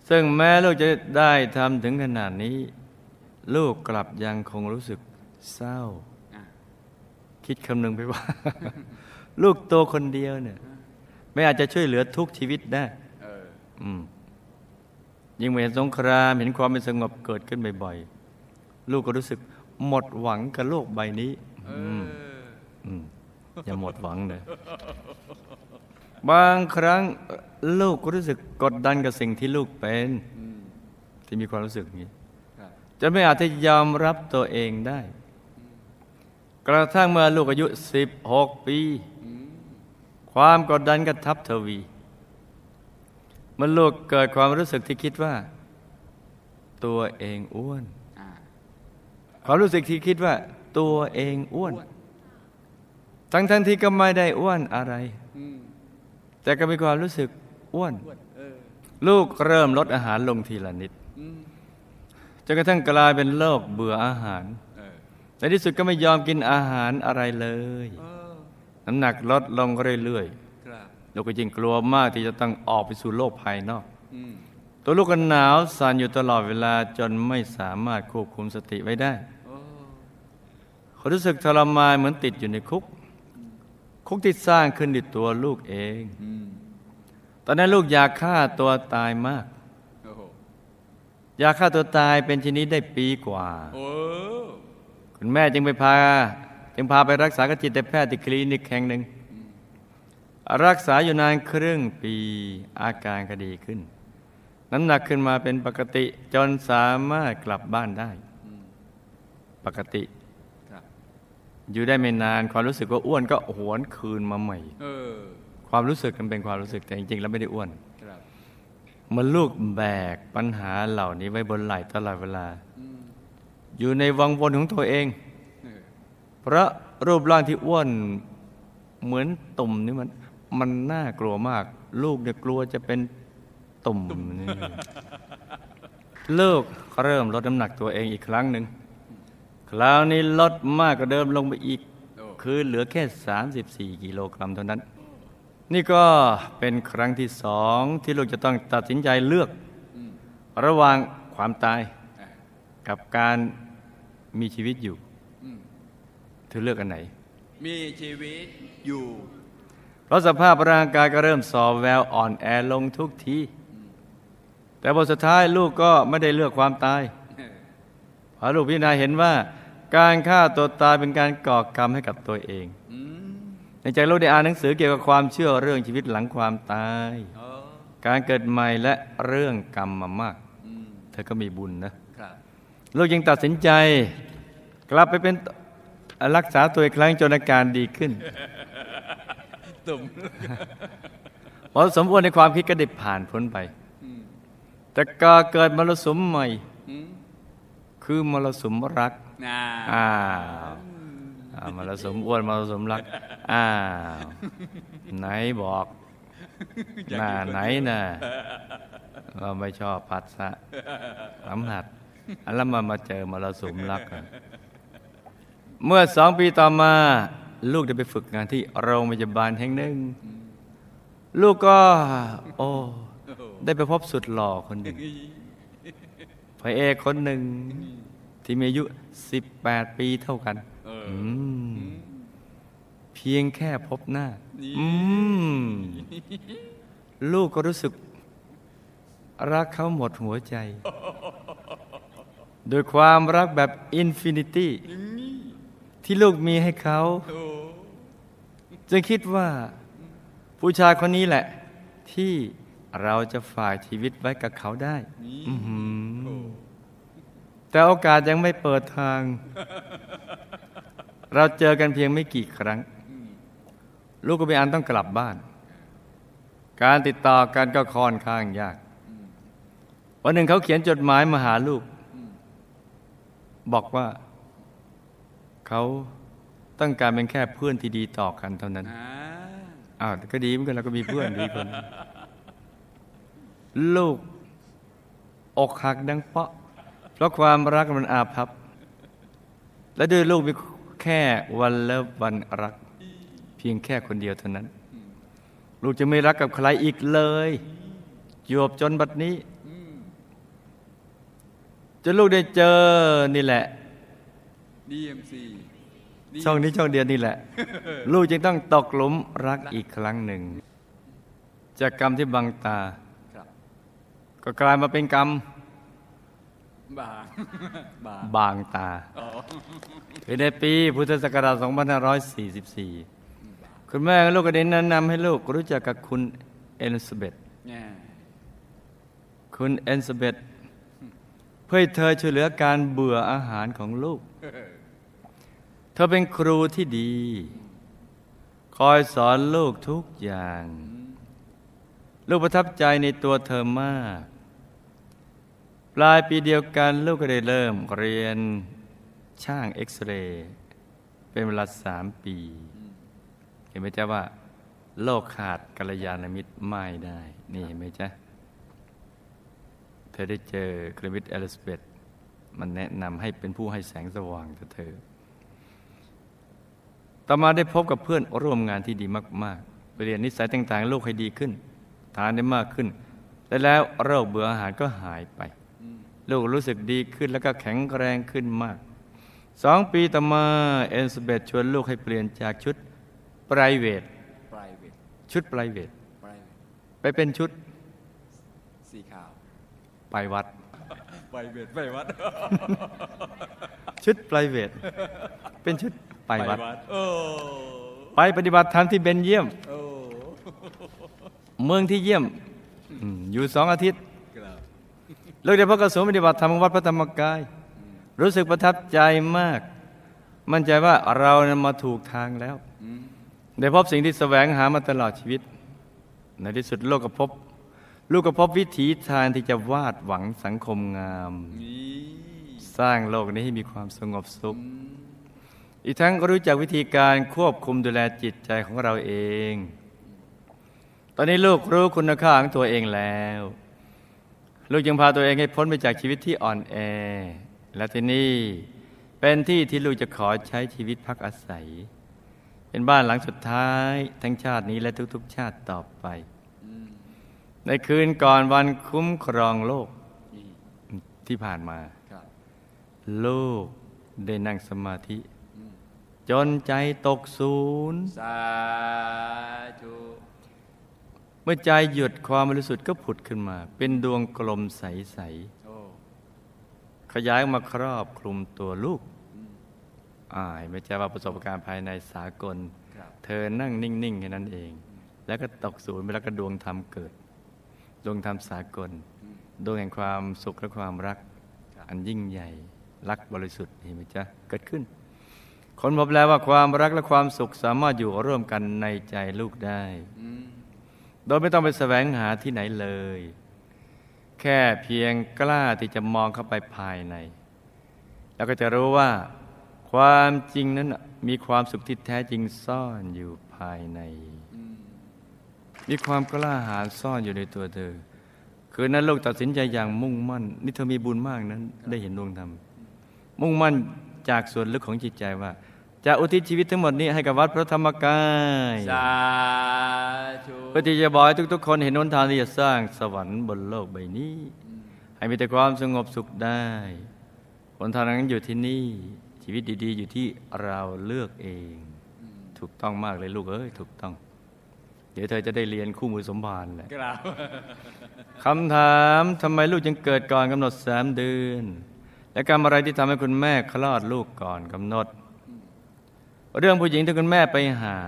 [SPEAKER 1] ซึ่งแม้ลูกจะได้ทำถึงขนาดนี้ ลูกกลับยังคงรู้สึกเศร้า
[SPEAKER 2] อะ
[SPEAKER 1] คิดคำนึงไปว่า ลูกตัวคนเดียวเนี่ย ไม่อาจจะช่วยเหลือทุกชีวิตได้
[SPEAKER 2] เออ
[SPEAKER 1] อืมยิ่งเห็นสงครามเห็นความไม่สงบเกิดขึ้นบ่อยๆ ลูกก็รู้สึกหมดหวังกับโลกใบนี้
[SPEAKER 2] เอ
[SPEAKER 1] อืม
[SPEAKER 2] อ
[SPEAKER 1] อืมอย่าหมดหวังเลยบางครั้ง ลูกก็รู้สึกกดดันกับสิ่งที่ลูกเป็น
[SPEAKER 2] อืม
[SPEAKER 1] ที่มีความรู้สึกนี้
[SPEAKER 2] ครับ
[SPEAKER 1] จนไม่อาจที่ยอมรับตัวเองได้ กระทั่งเมื่อลูกอายุ 16 ปี
[SPEAKER 2] อืม
[SPEAKER 1] ความกดดันก็ทับทวี มันลูกเกิดความรู้สึกที่คิดว่า ตัวเองอ้วน
[SPEAKER 2] อ่า
[SPEAKER 1] ความรู้สึกที่คิดว่า ตัวเองอ้วน ทั้งทั้งๆที่ก็ไม่ได้อ้วนอะไร
[SPEAKER 2] อืม
[SPEAKER 1] แต่ก็มีความรู้สึก อ้วน
[SPEAKER 2] อ้วนเออ
[SPEAKER 1] ลูกเริ่มลดอาหารลงทีละนิด
[SPEAKER 2] อืม
[SPEAKER 1] จนกระทั่งกลายเป็นโรคเบื่ออาหาร
[SPEAKER 2] เออ
[SPEAKER 1] ในที่สุดก็ไม่ยอมกินอาหารอะไรเลย
[SPEAKER 2] เออ
[SPEAKER 1] น้ำหนักลดลงเรื่อย
[SPEAKER 2] ครับ
[SPEAKER 1] ๆลูกก็ยิ่งกลัวมากที่จะต้องออกไปสู่โลกภายนอก
[SPEAKER 2] อืม
[SPEAKER 1] ตัวลูกก็หนาวสั่นอยู่ตลอดเวลาจนไม่สามารถควบคุมสติไว้ได้
[SPEAKER 2] โอ้
[SPEAKER 1] เขารู้สึกทรมานเหมือนติดอยู่ในคุก คุกที่สร้างขึ้นด้วยตัวลูกเอง
[SPEAKER 2] อืม
[SPEAKER 1] ตอนนั้นลูกอยากฆ่าตัวตายมาก
[SPEAKER 2] โอ้โห
[SPEAKER 1] อยากฆ่าตัวตายเป็นชนิดได้ปีกว่า
[SPEAKER 2] โอ้
[SPEAKER 1] คุณแม่จึงไปพา จึงพาไปรักษากับจิตแพทย์ที่คลินิกแห่งหนึ่ง รักษาอยู่นานครึ่งปีอาการก็ดีขึ้น น้ำหนักขึ้นมาเป็นปกติจนสามารถกลับบ้านได้
[SPEAKER 2] อืม
[SPEAKER 1] ปกติ
[SPEAKER 2] ครับ
[SPEAKER 1] อยู่ได้ไม่นานความรู้สึกว่าอ้วนก็หวนคืนมาใหม่
[SPEAKER 2] เออ
[SPEAKER 1] ความรู้สึกมันเป็นความรู้สึกแต่จริงๆ แล้วไม่ได้อ้วน
[SPEAKER 2] ครับ
[SPEAKER 1] เหมันลูกแบกปัญหาเหล่านี้ไว้บนไหล่ตลอดเวลา
[SPEAKER 2] อืม
[SPEAKER 1] อยู่ในวังวนของตัวเอง
[SPEAKER 2] เออ
[SPEAKER 1] เพราะรูปร่างที่อ้วนเหมือนตุ่มนี่มันมันน่ากลัวมาก ลูกเนี่ยกลัวจะเป็นตุ่มนี่ลูกเริ่มลดน้ำหนักตัวเองอีกครั้งหนึ่งคราวนี้ลดมากกว่าเดิมลงไปอีก
[SPEAKER 2] โอ้
[SPEAKER 1] คือเหลือแค่ 34 กิโลกรัมเท่านั้น นี่ก็เป็นครั้งที่สองที่ลูกจะต้องตัดสินใจเลือก
[SPEAKER 2] อืม
[SPEAKER 1] ระหว่างความตาย
[SPEAKER 2] อะ
[SPEAKER 1] กับการมีชีวิตอยู่
[SPEAKER 2] อืม
[SPEAKER 1] เธอเลือกอันไหน
[SPEAKER 2] มีชีวิตอยู่
[SPEAKER 1] เพราะสภาพร่างกายก็เริ่มสอบแววอ่อนแอลงทุกที แต่บทสุดท้ายลูกก็ไม่ได้เลือกความตาย
[SPEAKER 2] เออ
[SPEAKER 1] เพราะลูกพิจารณาเห็นว่า การฆ่าตัวตายเป็นการก่อกรรมให้กับตัวเอง
[SPEAKER 2] อืม
[SPEAKER 1] ในใจลูกได้อ่านหนังสือเกี่ยวกับความเชื่อเรื่องชีวิตหลังความตาย
[SPEAKER 2] โอ้
[SPEAKER 1] การเกิดใหม่และเรื่องกรรมมามาก
[SPEAKER 2] อืม
[SPEAKER 1] เธอก็มีบุญนะ
[SPEAKER 2] ครับ
[SPEAKER 1] ลูกยังตัดสินใจ กลับไปเป็นรักษาตัวอีกครั้งจนอาการดีขึ้น
[SPEAKER 2] ตุ่ม
[SPEAKER 1] เพราะสมบูรณ์ในความคิดก็ได้ผ่านพ้นไป
[SPEAKER 2] อืม
[SPEAKER 1] แต่ก็เกิดมรสุมใหม่
[SPEAKER 2] อืม
[SPEAKER 1] คือมรสุมรัก
[SPEAKER 2] น่า
[SPEAKER 1] อ้าว อ้าวมรสุมอ้วนมรสุมรัก อ้าว ไหนบอกหน้าไหนน่ะเราไม่ชอบพัดสะสำหัดอันแล้วมามาเจอมรสุมรักอะเมื่อสองปีต่อมา ลูกได้ไปฝึกงานที่โรงพยาบาลแห่งหนึ่ง ลูกก็ โอ้
[SPEAKER 2] โอ้โห
[SPEAKER 1] ได้ไปพบสุดหล่อคนหนึ่งพระเอกคนหนึ่งที่มีอายุ 18 ปีเท่ากัน
[SPEAKER 2] เออ
[SPEAKER 1] อืมเพียงแค่พบหน้า
[SPEAKER 2] นี่
[SPEAKER 1] อืมลูกก็รู้สึก รักเขาหมดหัวใจ โดยความรักแบบ infinity ที่ลูกมีให้เขา
[SPEAKER 2] โอ้
[SPEAKER 1] จึงคิดว่า ผู้ชายคนนี้แหละ ที่เราจะฝากชีวิตไว้กับเขาได้
[SPEAKER 2] นี่
[SPEAKER 1] อื้อหือ
[SPEAKER 2] โอ้
[SPEAKER 1] แต่โอกาสยังไม่เปิดทาง เราเจอกันเพียงไม่กี่ครั้ง
[SPEAKER 2] อืม
[SPEAKER 1] ลูกก็มีอันต้องกลับบ้าน การติดต่อกันก็ค่อนข้างยาก วันหนึ่งเขาเขียนจดหมายมาหาลูก บอกว่า เขาต้องการเป็นแค่เพื่อนที่ดีต่อกันเท่านั้น
[SPEAKER 2] อ่า
[SPEAKER 1] อ้าวก็ดีเหมือนกันเราก็มีเพื่อนดีคนลูกอกหักดังเปาะ เพราะความรักมันอาภัพ และด้วยลูกมี แค่วันเลิฟวันรัก เพียงแค่คนเดียวเท่านั้น ลูกจะไม่รักกับใครอีกเลยจวบจนบัดนี้
[SPEAKER 2] อืม
[SPEAKER 1] จนลูกได้เจอนี่แหละ
[SPEAKER 2] DMC
[SPEAKER 1] ช่องนี้ช่องเดียวนี่แหละ ลูกจึงต้องตกหลุมรักอีกครั้งหนึ่ง จากกรรมที่บังตา
[SPEAKER 2] ครับ
[SPEAKER 1] ก็กลายมาเป็นกรรม
[SPEAKER 2] บางบาง
[SPEAKER 1] บางตา
[SPEAKER 2] อ๋อ
[SPEAKER 1] คือในปีพุทธศักราช 2544 คุณแม่กับลูกก็ได้แนะนำให้ลูกรู้จักกับคุณเอลิซาเบธ
[SPEAKER 2] แง่
[SPEAKER 1] คุณเอลิซาเบธเพื่อให้เธอช่วยเหลือการเบื่ออาหารของลูก เธอเป็นครูที่ดี คอยสอนลูกทุกอย่าง ลูกประทับใจในตัวเธอมาก ปลายปีเดียวกันลูกก็ได้เริ่มเรียนช่างเอ็กซเรย์เป็นเวลาสามปี เห็นไหมจ๊ะว่า โลกขาดกัลยาณมิตรไม่ได้ นี่เห็นไหมจ๊ะ เธอได้เจอกัลยาณมิตรเอลิซาเบธมาแนะนำให้เป็นผู้ให้แสงสว่างกับเธอ ต่อมาได้พบกับเพื่อนร่วมงานที่ดีมากๆเปลี่ยนนิสัยต่างๆ ลูกให้ดีขึ้น ทานได้มากขึ้น และแล้วโรคเบื่ออาหารก็หายไป ลูกรู้สึกดีขึ้นแล้วก็แข็งแรงขึ้นมากสองปีต่อมาเอลิซาเบธชวนลูกให้เปลี่ยนจากชุดไพรเวท
[SPEAKER 2] private
[SPEAKER 1] ชุดไพรเวท
[SPEAKER 2] private
[SPEAKER 1] ไปเป็นชุด
[SPEAKER 2] สีขาว
[SPEAKER 1] ไปวัด
[SPEAKER 2] private ไปวัด
[SPEAKER 1] ชุดไพรเวทเป็นชุดไปวัด
[SPEAKER 2] โอ้
[SPEAKER 1] ไปปฏิบัติธรรมที่เบนเยี่ยม
[SPEAKER 2] โอ้
[SPEAKER 1] เมืองที่เยี่ยมอืมอยู่สองอาทิตย์ ลูกได้พบกระสมปฏิบัติธรรมของวัดพระธรรมกาย รู้สึกประทับใจมาก มั่นใจว่าเรานมาถูกทางแล้วได้พบสิ่งที่แสวงหามาตลอดชีวิต ในที่สุดโลกก็พบลูกก็พบวิถีทางที่จะวาดหวังสังคมงาม สร้างโลกนี้ให้มีความสงบสุข อีกทั้งก็รู้จักวิธีการควบคุมดูแลจิตใจของเราเอง ตอนนี้ลูกรู้คุณค่าของตัวเองแล้ว ลูกยังพาตัวเองให้พ้นไปจากชีวิตที่อ่อนแอ และที่นี่เป็นที่ที่ลูกจะขอใช้ชีวิตพักอาศัย เป็นบ้านหลังสุดท้ายทั้งชาตินี้และทุก ๆ ชาติต่อไป ในคืนก่อนวันคุ้มครองโลก
[SPEAKER 2] นี่
[SPEAKER 1] ที่ผ่านมา
[SPEAKER 2] ครับ
[SPEAKER 1] ลูกได้นั่งสมาธิ
[SPEAKER 2] อืม
[SPEAKER 1] จนใจตกศูนย์
[SPEAKER 2] สาธุ
[SPEAKER 1] เมื่อใจหยุดความบริสุทธิ์ก็ผุดขึ้นมา เป็นดวงกลมใส
[SPEAKER 2] โอ้
[SPEAKER 1] ๆขยายออกมาครอบคลุมตัวลูก
[SPEAKER 2] อืม
[SPEAKER 1] อ่าไม่ใช่ว่าประสบการณ์ภายในสากล
[SPEAKER 2] ครับ
[SPEAKER 1] เธอนั่งนิ่งๆแค่นั้นเอง แล้วก็ตกศูนย์ไปแล้วก็ดวงธรรมเกิด ดวงธรรมสากล
[SPEAKER 2] อืม
[SPEAKER 1] ดวงแห่งความสุขและความรัก
[SPEAKER 2] ครับ
[SPEAKER 1] อันยิ่งใหญ่ รักบริสุทธิ์เห็นไหมจ๊ะเกิดขึ้น คนพบแล้วว่าความรักและความสุขสามารถอยู่ร่วมกันในใจลูกได้
[SPEAKER 2] อืม
[SPEAKER 1] โดยไม่ต้องไปแสวงหาที่ไหนเลย แค่เพียงกล้าที่จะมองเข้าไปภายใน แล้วก็จะรู้ว่า ความจริงนั้นมีความสุขที่แท้จริงซ่อนอยู่ภายใน
[SPEAKER 2] ม
[SPEAKER 1] มีความกล้าหาญซ่อนอยู่ในตัวเธอ คืนนั้นลูกตัดสินใจอย่างมุ่งมั่น นี่เธอมีบุญมากนั้นได้เห็นดวงธรรมมุ่งมั่นจากส่วนลึกของจิตใจว่า จะอุทิศชีวิตทั้งหมดนี้ให้กับวัดพระธรรมกาย
[SPEAKER 2] สาธุ
[SPEAKER 1] เพื่อที่จะบอกให้ทุก ๆ คนเห็นหนทางที่จะสร้างสวรรค์บนโลกใบนี้ ให้มีแต่ความสงบสุขได้หนทางนั้นอยู่ที่นี่ ชีวิตดี ๆ อยู่ที่เราเลือกเอง ถูกต้องมากเลยลูกเอ้ยถูกต้อง เดี๋ยวเธอจะได้เรียนคู่มือสมภารแหละ
[SPEAKER 2] ครับ
[SPEAKER 1] คำถามทำไมลูกจึงเกิดก่อนกำหนดสามเดือน และกรรมอะไรที่ทำให้คุณแม่คลอดลูกก่อนกำหนด เรื่องผู้หญิงที่คุณแม่ไปหา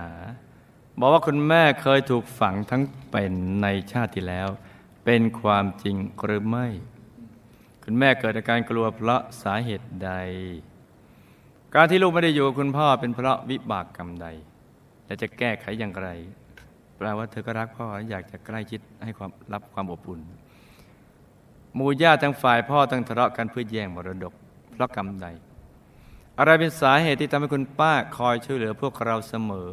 [SPEAKER 1] บอกว่าคุณแม่เคยถูกฝังทั้งเป็นในชาติที่แล้ว เป็นความจริงหรือไม่ คุณแม่เกิดอาการกลัวเพราะสาเหตุใด การที่ลูกไม่ได้อยู่กับคุณพ่อเป็นเพราะวิบากกรรมใด และจะแก้ไขอย่างไรแปลว่าเธอก็รักพ่ออยากจะใกล้ชิดให้ความรับความอบอุ่นมู่ญาติทั้งฝ่ายพ่อต้งทะเลาะกันเพื่อแย่งมรดกเพราะกรรมใด อะไรเป็นสาเหตุที่ทำให้คุณป้าคอยช่วยเหลือพวกเราเสมอ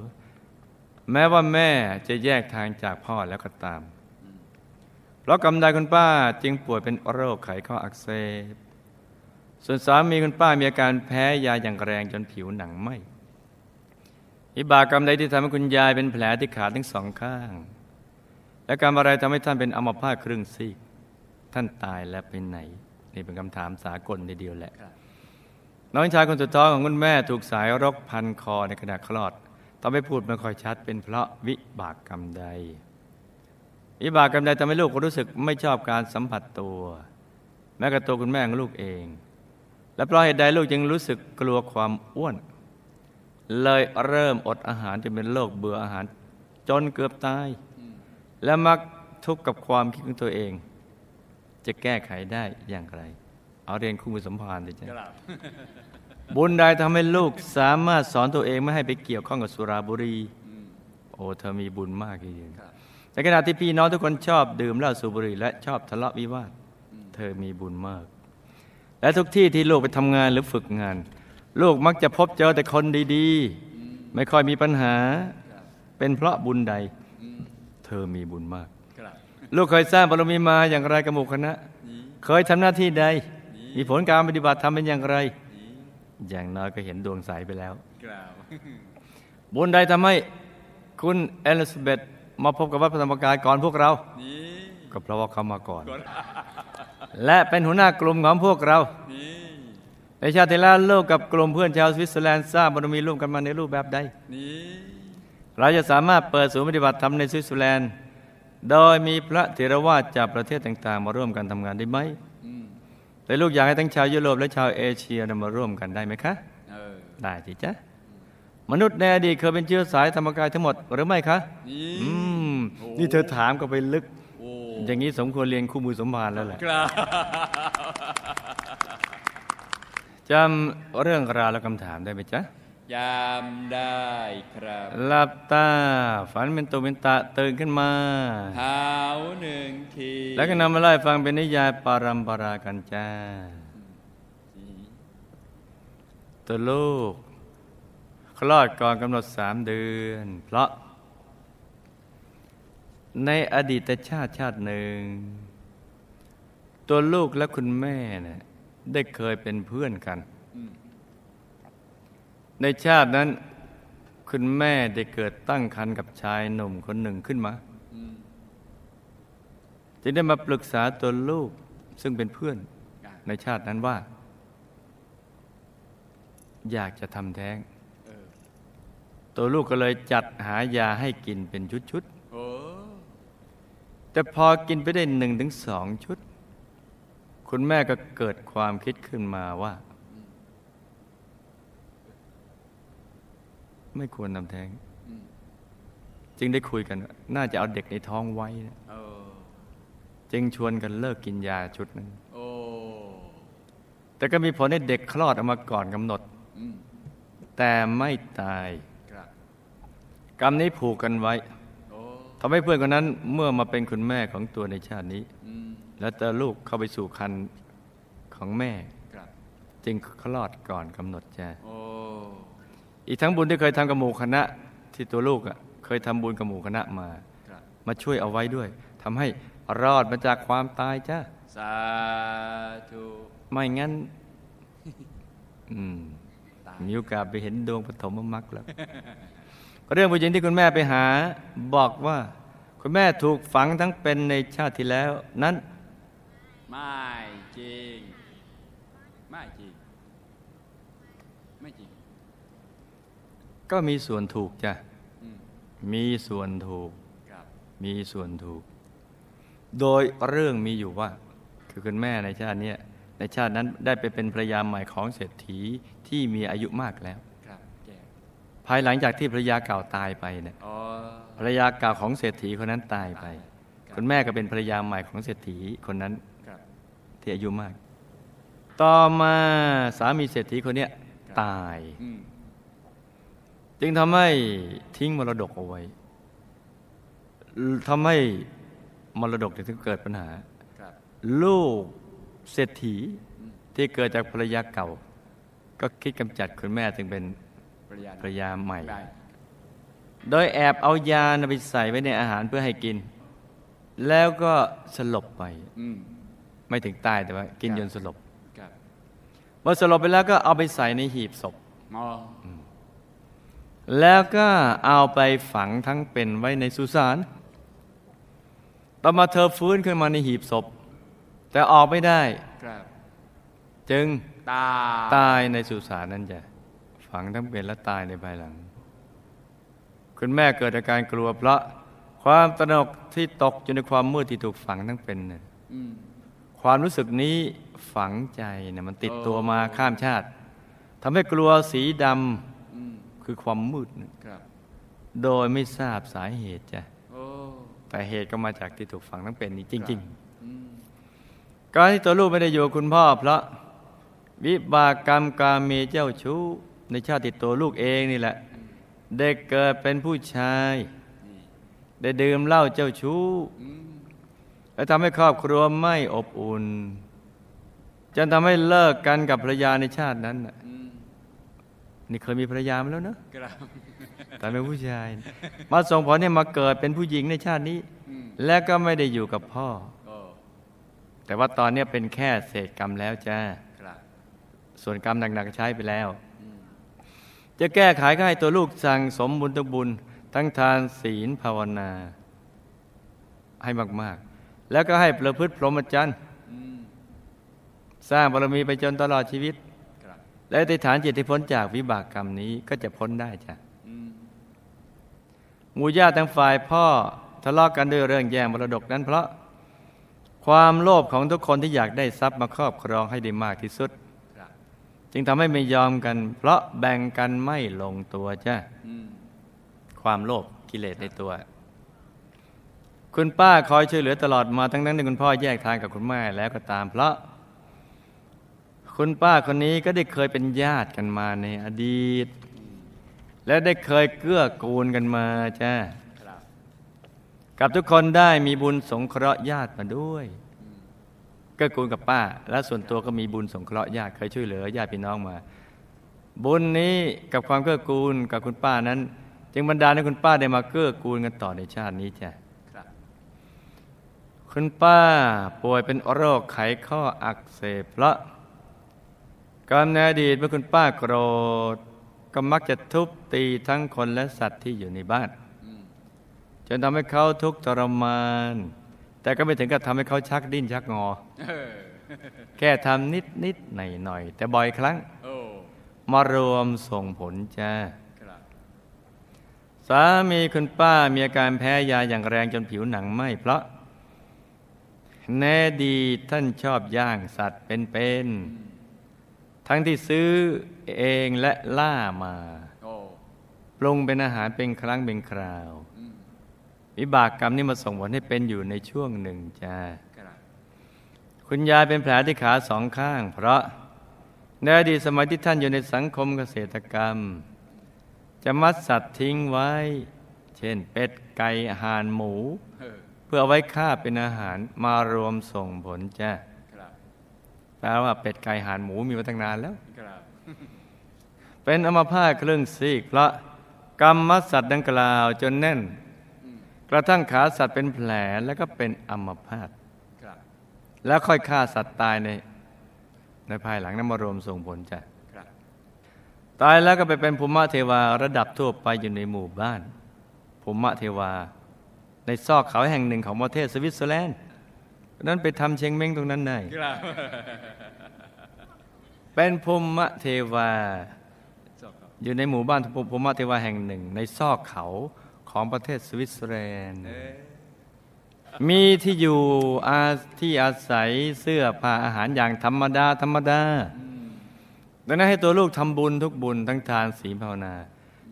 [SPEAKER 1] แม้ว่าแม่จะแยกทางจากพ่อแล้วก็ตาม เพราะกรรมใดคุณป้าจึงป่วยเป็นโรคไขข้ออักเสบส่วนสามีคุณป้ามีอาการแพ้ยาอย่างแรงจนผิวหนังไหมวิบากรรมใดที่ทำให้คุณยายเป็นแผลที่ขาทั้งสองข้าง และกรรมอะไรทำให้ท่านเป็นอัมพาตครึ่งซีก ท่านตายแล้วไปไหน นี่เป็นคำถามสากลทีเดียวแหละ น้องชายคนสุดท้องของคุณแม่ถูกสายรกพันคอในขณะคลอดทำให้พูดไม่ค่อยชัดเป็นเพราะวิบากกรรมใด วิบากกรรมใดทำให้ลูกรู้สึกไม่ชอบการสัมผัสตัว แม้กระตัวคุณแม่ของลูกเอง และเพราะเหตุใดลูกจึงรู้สึกกลัวความอ้วน เลยเริ่มอดอาหารจนเป็นโรคเบื่ออาหาร จนเกือบตาย และมักทุกข์กับความคิดของตัวเอง จะแก้ไขได้อย่างไร เอาเรียนคู่มือสัมพันธ์เลยจ้ะ
[SPEAKER 2] บ
[SPEAKER 1] บุญใดทำให้ลูกสามารถสอนตัวเองไม่ให้ไปเกี่ยวข้องกับสุราบุหรี
[SPEAKER 2] อืม
[SPEAKER 1] โอ้เธอมีบุญมากจริง
[SPEAKER 2] ครับ
[SPEAKER 1] ๆในขณะที่พี่น้องทุกคนชอบดื่มเหล้าสูบบุหรี่และชอบทะเลาะวิวาท เธอมีบุญมาก และทุกที่ที่ลูกไปทำงานหรือฝึกงาน ลูกมักจะพบเจอแต่คนดี
[SPEAKER 2] อืม
[SPEAKER 1] ๆไม่ค่อยมีปัญหา
[SPEAKER 2] ครับ
[SPEAKER 1] เป็นเพราะบุญใด
[SPEAKER 2] อืม
[SPEAKER 1] เธอมีบุญมาก
[SPEAKER 2] ครับ
[SPEAKER 1] ลูกเคยสร้างบารมีมาอย่างไรกับหมู่คณะ
[SPEAKER 2] นี่
[SPEAKER 1] เคยทำหน้าที่ใด
[SPEAKER 2] นี่
[SPEAKER 1] มีผลการปฏิบัติทำเป็นอย่างไร
[SPEAKER 2] นี่
[SPEAKER 1] อย่างน้อยก็เห็นดวงใสไปแล้ว
[SPEAKER 2] ครับ
[SPEAKER 1] บุญใดทำให้คุณเอลิซาเบธมาพบกับวัดพระธรรมกายก่อนพวกเรา
[SPEAKER 2] นี่
[SPEAKER 1] ก็เพราะว่าเขามาก่อน
[SPEAKER 2] ก่อน
[SPEAKER 1] และเป็นหัวหน้ากลุ่มของพวกเรา
[SPEAKER 2] นี่
[SPEAKER 1] ในชาติที่แล้วลูกกับกลุ่มเพื่อนชาวสวิตเซอร์แลนด์สร้างบารมีร่วมกันมาในรูปแบบใด
[SPEAKER 2] นี่
[SPEAKER 1] เราจะสามารถเปิดศูนย์ปฏิบัติธรรมในสวิตเซอร์แลนด์ โดยมีพระเถรวาทจากประเทศต่างๆ มาร่วมกันทำงานได้ไหม
[SPEAKER 2] อืม
[SPEAKER 1] แต่ลูกอยากให้ทั้งชาวยุโรปและชาวเอเชียนำมาร่วมกันได้ไหมคะ
[SPEAKER 2] เออ
[SPEAKER 1] ได้สิจ๊ะมนุษย์ในอดีตเคยเป็นเชื้อสายธรรมกายทั้งหมดหรือไม่คะ
[SPEAKER 2] นี่
[SPEAKER 1] อืม
[SPEAKER 2] โอ้
[SPEAKER 1] นี่เธอถามก็ไปลึก
[SPEAKER 2] โอ้
[SPEAKER 1] อย่างนี้สมควรเรียนคู่มือสมภารแล้วแหละ
[SPEAKER 2] ครับ
[SPEAKER 1] จำเรื่องราวและคำถามได้ไหมจ๊ะ
[SPEAKER 2] ยามได้ครับ
[SPEAKER 1] หลับตา ฝันเป็นตุเป็นตะตื่นขึ้นมา
[SPEAKER 2] เท้าหนึ่งที
[SPEAKER 1] แล้วก็นำมาไล่ฟังเป็นนิยายปารัมปรากันจ้า
[SPEAKER 2] นี่
[SPEAKER 1] ตัวลูก คลอดก่อนกำหนดสามเดือน เพราะ ในอดีตชาติชาติหนึ่ง ตัวลูกและคุณแม่เนี่ยได้เคยเป็นเพื่อนกัน
[SPEAKER 2] อืม
[SPEAKER 1] ในชาตินั้น คุณแม่ได้เกิดตั้งครรภ์กับชายหนุ่มคนหนึ่งขึ้นมา
[SPEAKER 2] อืม
[SPEAKER 1] จึงได้มาปรึกษาตัวลูกซึ่งเป็นเพื่อน
[SPEAKER 2] อะ
[SPEAKER 1] ในชาตินั้นว่า อยากจะทำแท้ง
[SPEAKER 2] เออ
[SPEAKER 1] ตัวลูกก็เลยจัดหายาให้กินเป็นชุด
[SPEAKER 2] โอ้
[SPEAKER 1] ๆแต่พอกินไปได้หนึ่งถึงสองชุด คุณแม่ก็เกิดความคิดขึ้นมาว่า ไม่ควรทำแท้ง
[SPEAKER 2] อืม
[SPEAKER 1] จึงได้คุยกันว่าน่าจะเอาเด็กในท้องไว้นะ
[SPEAKER 2] เออ
[SPEAKER 1] จึงชวนกันเลิกกินยาชุดนั้น
[SPEAKER 2] โอ้
[SPEAKER 1] แต่ก็มีผลให้เด็กคลอดออกมาก่อนกำหนด
[SPEAKER 2] อืม
[SPEAKER 1] แต่ไม่ตาย
[SPEAKER 2] ครับ
[SPEAKER 1] กรรมนี้ผูกกันไว้
[SPEAKER 2] โอ้
[SPEAKER 1] ทำให้เพื่อนคนนั้นเมื่อมาเป็นคุณแม่ของตัวในชาตินี้
[SPEAKER 2] อืม
[SPEAKER 1] แล้วเจอลูกเข้าไปสู่คันของแม่
[SPEAKER 2] ครับ
[SPEAKER 1] จึงคลอดก่อนกำหนดจ้ะ
[SPEAKER 2] โอ้
[SPEAKER 1] อีกทั้งบุญที่เคยทำกับหมู่คณะที่ตัวลูกอะเคยทำบุญกับหมู่คณะมา
[SPEAKER 2] ครับ
[SPEAKER 1] มาช่วยเอาไว้ด้วยทำให้รอดมาจากความตายจ้ะ
[SPEAKER 2] สาธุ
[SPEAKER 1] ไม่งั้นอืม
[SPEAKER 2] ตาย
[SPEAKER 1] มีโอกาสไปเห็นดวงปฐมมรรคแล้วเรื่องผู้หญิงที่คุณแม่ไปหา บอกว่า คุณแม่ถูกฝังทั้งเป็นในชาติที่แล้ว นั้น
[SPEAKER 2] ไม่จริง ไม่จริง ไม่จริง
[SPEAKER 1] ก็มีส่วนถูกจ้ะ
[SPEAKER 2] อืม
[SPEAKER 1] มีส่วนถูก
[SPEAKER 2] ครับ
[SPEAKER 1] มีส่วนถูก โดยเรื่องมีอยู่ว่า คือคุณแม่ในชาติเนี้ยในชาตินั้นได้ไปเป็นภรรยาใหม่ของเศรษฐีที่มีอายุมากแล้ว
[SPEAKER 2] ครับแก่
[SPEAKER 1] ภายหลังจากที่ภรรยาเก่าตายไปเนี่ย
[SPEAKER 2] อ๋อ
[SPEAKER 1] ภรรยาเก่าของเศรษฐีคนนั้นตายไป
[SPEAKER 2] ครับ
[SPEAKER 1] คุณแม่ก็เป็นภรรยาใหม่ของเศรษฐีคนนั้น
[SPEAKER 2] ครับ
[SPEAKER 1] ที่อายุมาก ต่อมาสามีเศรษฐีคนเนี้ยตาย
[SPEAKER 2] อืม
[SPEAKER 1] จึงทำให้ทิ้งมรดกเอาไว้ทำให้มรดกถึงเกิดปัญหา
[SPEAKER 2] ครับ
[SPEAKER 1] ลูกเศรษฐี
[SPEAKER 2] อืม
[SPEAKER 1] ที่เกิดจากภรรยาเก่า ก็คิดกำจัดคุณแม่จึงเป็น
[SPEAKER 2] ปริญญา
[SPEAKER 1] ภรรยาใหม่
[SPEAKER 2] ได้
[SPEAKER 1] โดยแอบเอายานะไปใส่ไว้ในอาหารเพื่อให้กิน แล้วก็สลบไป
[SPEAKER 2] อืม
[SPEAKER 1] ไม่ถึงตายแต่ว่า กิน
[SPEAKER 2] ครับ
[SPEAKER 1] จนสลบ
[SPEAKER 2] ครับ
[SPEAKER 1] เมื่อสลบไปแล้วก็เอาไปใส่ในหีบศพ
[SPEAKER 2] มอ
[SPEAKER 1] แล้วก็เอาไปฝังทั้งเป็นไว้ในสุสาน ต่อมาเธอฟื้นขึ้นมาในหีบศพ แต่ออกไม่ได้
[SPEAKER 2] ครับ
[SPEAKER 1] จึง
[SPEAKER 2] ตา
[SPEAKER 1] ตายในสุสานนั่นจ้ะฝังทั้งเป็นและตายในภายหลัง คุณแม่เกิดอาการกลัวเพราะความตระหนกที่ตกอยู่ในความมืดที่ถูกฝังทั้งเป็นน่ะ
[SPEAKER 2] อืม
[SPEAKER 1] ความรู้สึกนี้ฝังใจนะมันติดตัวมา
[SPEAKER 2] โอ้
[SPEAKER 1] ข้ามชาติทำให้กลัวสีด
[SPEAKER 2] อืมำ
[SPEAKER 1] คือความมืดน่ะ
[SPEAKER 2] ครับ
[SPEAKER 1] โดยไม่ทราบสาเหตุจ้ะ
[SPEAKER 2] โอ้
[SPEAKER 1] แต่เหตุก็มาจากที่ถูกฝังทั้งเป็นนี่จริง
[SPEAKER 2] อืม
[SPEAKER 1] ๆการที่ตัวลูกไม่ได้อยู่กับคุณพ่อ เพราะวิบากกรรมกาเมเจ้าชู้ ในชาติตัวลูกเองนี่แหละ เด็กเกิดเป็นผู้ชาย
[SPEAKER 2] นี่
[SPEAKER 1] ได้ดื่มเหล้าเจ้าชู้
[SPEAKER 2] อืม
[SPEAKER 1] และทำให้ครอบครัวไม่อบอุ่นจนทำให้เลิกกันกับภรรยาในชาตินั้นน่ะ
[SPEAKER 2] อืม
[SPEAKER 1] นี่เคยมีภรรยามาแล้วเนอะ
[SPEAKER 2] ครับ
[SPEAKER 1] แต่เป็นผู้ชาย มาส่งผลเนี่ยมาเกิดเป็นผู้หญิงในชาตินี้
[SPEAKER 2] อืม
[SPEAKER 1] และก็ไม่ได้อยู่กับพ่อ
[SPEAKER 2] โอ้
[SPEAKER 1] แต่ว่าตอนเนี้ยเป็นแค่เศษกรรมแล้วจ้า
[SPEAKER 2] ครับ
[SPEAKER 1] ส่วนกรรมหนักๆใช้ไปแล้ว
[SPEAKER 2] อืม
[SPEAKER 1] จะแก้ไขก็ให้ตัวลูกสั่งสมบุญทุกบุญ ทั้งทานศีลภาวนา ให้มาก ๆ แล้วก็ให้ประพฤติพรหมจรรย์
[SPEAKER 2] อืม
[SPEAKER 1] สร้างบารมีไปจนตลอดชีวิต
[SPEAKER 2] ครับ
[SPEAKER 1] และอธิษฐานจิตที่พ้นจากวิบากกรรมนี้ก็จะพ้นได้จ้ะ
[SPEAKER 2] อืม
[SPEAKER 1] หมู่ญาติทั้งฝ่ายพ่อทะเลาะกันด้วยเรื่องแย่งมรดกนั้นเพราะ ความโลภของทุกคนที่อยากได้ทรัพย์มาครอบครองให้ได้มากที่สุด
[SPEAKER 2] ครับ
[SPEAKER 1] จึงทำให้ไม่ยอมกัน เพราะแบ่งกันไม่ลงตัวจ้ะ
[SPEAKER 2] อืม
[SPEAKER 1] ความโลภกิเลสในตัว คุณป้าคอยช่วยเหลือตลอดมาทั้งนั้นที่คุณพ่อแยกทางกับคุณแม่แล้วก็ตามเพราะ คุณป้าคนนี้ก็ได้เคยเป็นญาติกันมาในอดีต และได้เคยเกื้อกูลกันมาจ้ากับทุกคนได้มีบุญสงเคราะห์ญาติมาด้วยเกื้อกูลกับป้า และส่วนตัวก็มีบุญสงเคราะห์ญาติเคยช่วยเหลือญาติพี่น้องมา บุญนี้กับความเกื้อกูลกับคุณป้านั้น จึงบรรดาให้คุณป้าได้มาเกื้อกูลกันต่อในชาตินี้จ้ะ
[SPEAKER 2] คุ
[SPEAKER 1] ณป้าป่วยเป็นโรคไขข้ออักเสบเพราะ กรรมในอดีตเมื่อคุณป้าโกรธ ก็มักจะทุบตีทั้งคนและสัตว์ที่อยู่ในบ้าน
[SPEAKER 2] อืม
[SPEAKER 1] จนทำให้เขาทุกข์ทรมาน แต่ก็ไม่ถึงกับทำให้เขาชักดิ้นชักงอ
[SPEAKER 2] เออ
[SPEAKER 1] แค่ทำนิดนิดหน่อยหน่อยๆแต่บ่อยครั้ง
[SPEAKER 2] โอ้
[SPEAKER 1] มารวมส่งผลจ้า
[SPEAKER 2] ครับ
[SPEAKER 1] สามีคุณป้ามีอาการแพ้ยาอย่างแรงจนผิวหนังไหม้เพราะ แน่ดีท่านชอบย่างสัตว์เป็นๆ ทั้งที่ซื้อเองและล่ามา
[SPEAKER 2] โอ้
[SPEAKER 1] ปรุงเป็นอาหารเป็นครั้งเป็นคราว
[SPEAKER 2] อืม
[SPEAKER 1] วิบากกรรมนี่มาส่งผลให้เป็นอยู่ในช่วงหนึ่งจ้า
[SPEAKER 2] ครับ
[SPEAKER 1] คุณยายเป็นแผลที่ขาสองข้าง เพราะในอดีตสมัยที่ท่านอยู่ในสังคมเกษตรกรรม จะมัดสัตว์ทิ้งไว้ เช่นเป็ดไก่ห่านหมู
[SPEAKER 2] เออ
[SPEAKER 1] เพื่อเอาไว้ฆ่าเป็นอาหารมารวมส่งผลจ้ะ
[SPEAKER 2] ครับ
[SPEAKER 1] แปลว่าเป็ดไก่ห่านหมูมีมาตั้งนานแล้ว เป็นอัมพาตครึ่งซีกเพราะกรรมมัดสัตว์ดังกล่าวจนแน่น กระทั่งขาสัตว์เป็นแผลแล้วก็เป็นอัมพาตแล้วค่อยฆ่าสัตว์ตายใน ในภายหลังนั้นมารวมส่งผลจ้ะตายแล้วก็ไปเป็นภูมิเทวาระดับทั่วไปอยู่ในหมู่บ้านภูมิเทวา ในซอกเขาแห่งหนึ่งของประเทศสวิตเซอร์แลนด์ นั้นไปทำเชงเม้งตรงนั้นได้
[SPEAKER 2] ครับ
[SPEAKER 1] เป็นภูมิเทวา
[SPEAKER 2] จบครับ
[SPEAKER 1] อยู่ในหมู่บ้านภูมิเทวาแห่งหนึ่ง ในซอกเขาของประเทศสวิตเซอร์แลนด์
[SPEAKER 2] เอ๊ะ
[SPEAKER 1] มีที่อยู่อาที่อาศัยเสื้อผ้าอาหารอย่างธรรมดา ธรรมดา
[SPEAKER 2] อืม
[SPEAKER 1] ดังนั้นให้ตัวลูกทำบุญทุกบุญทั้งทานศีลภาวนา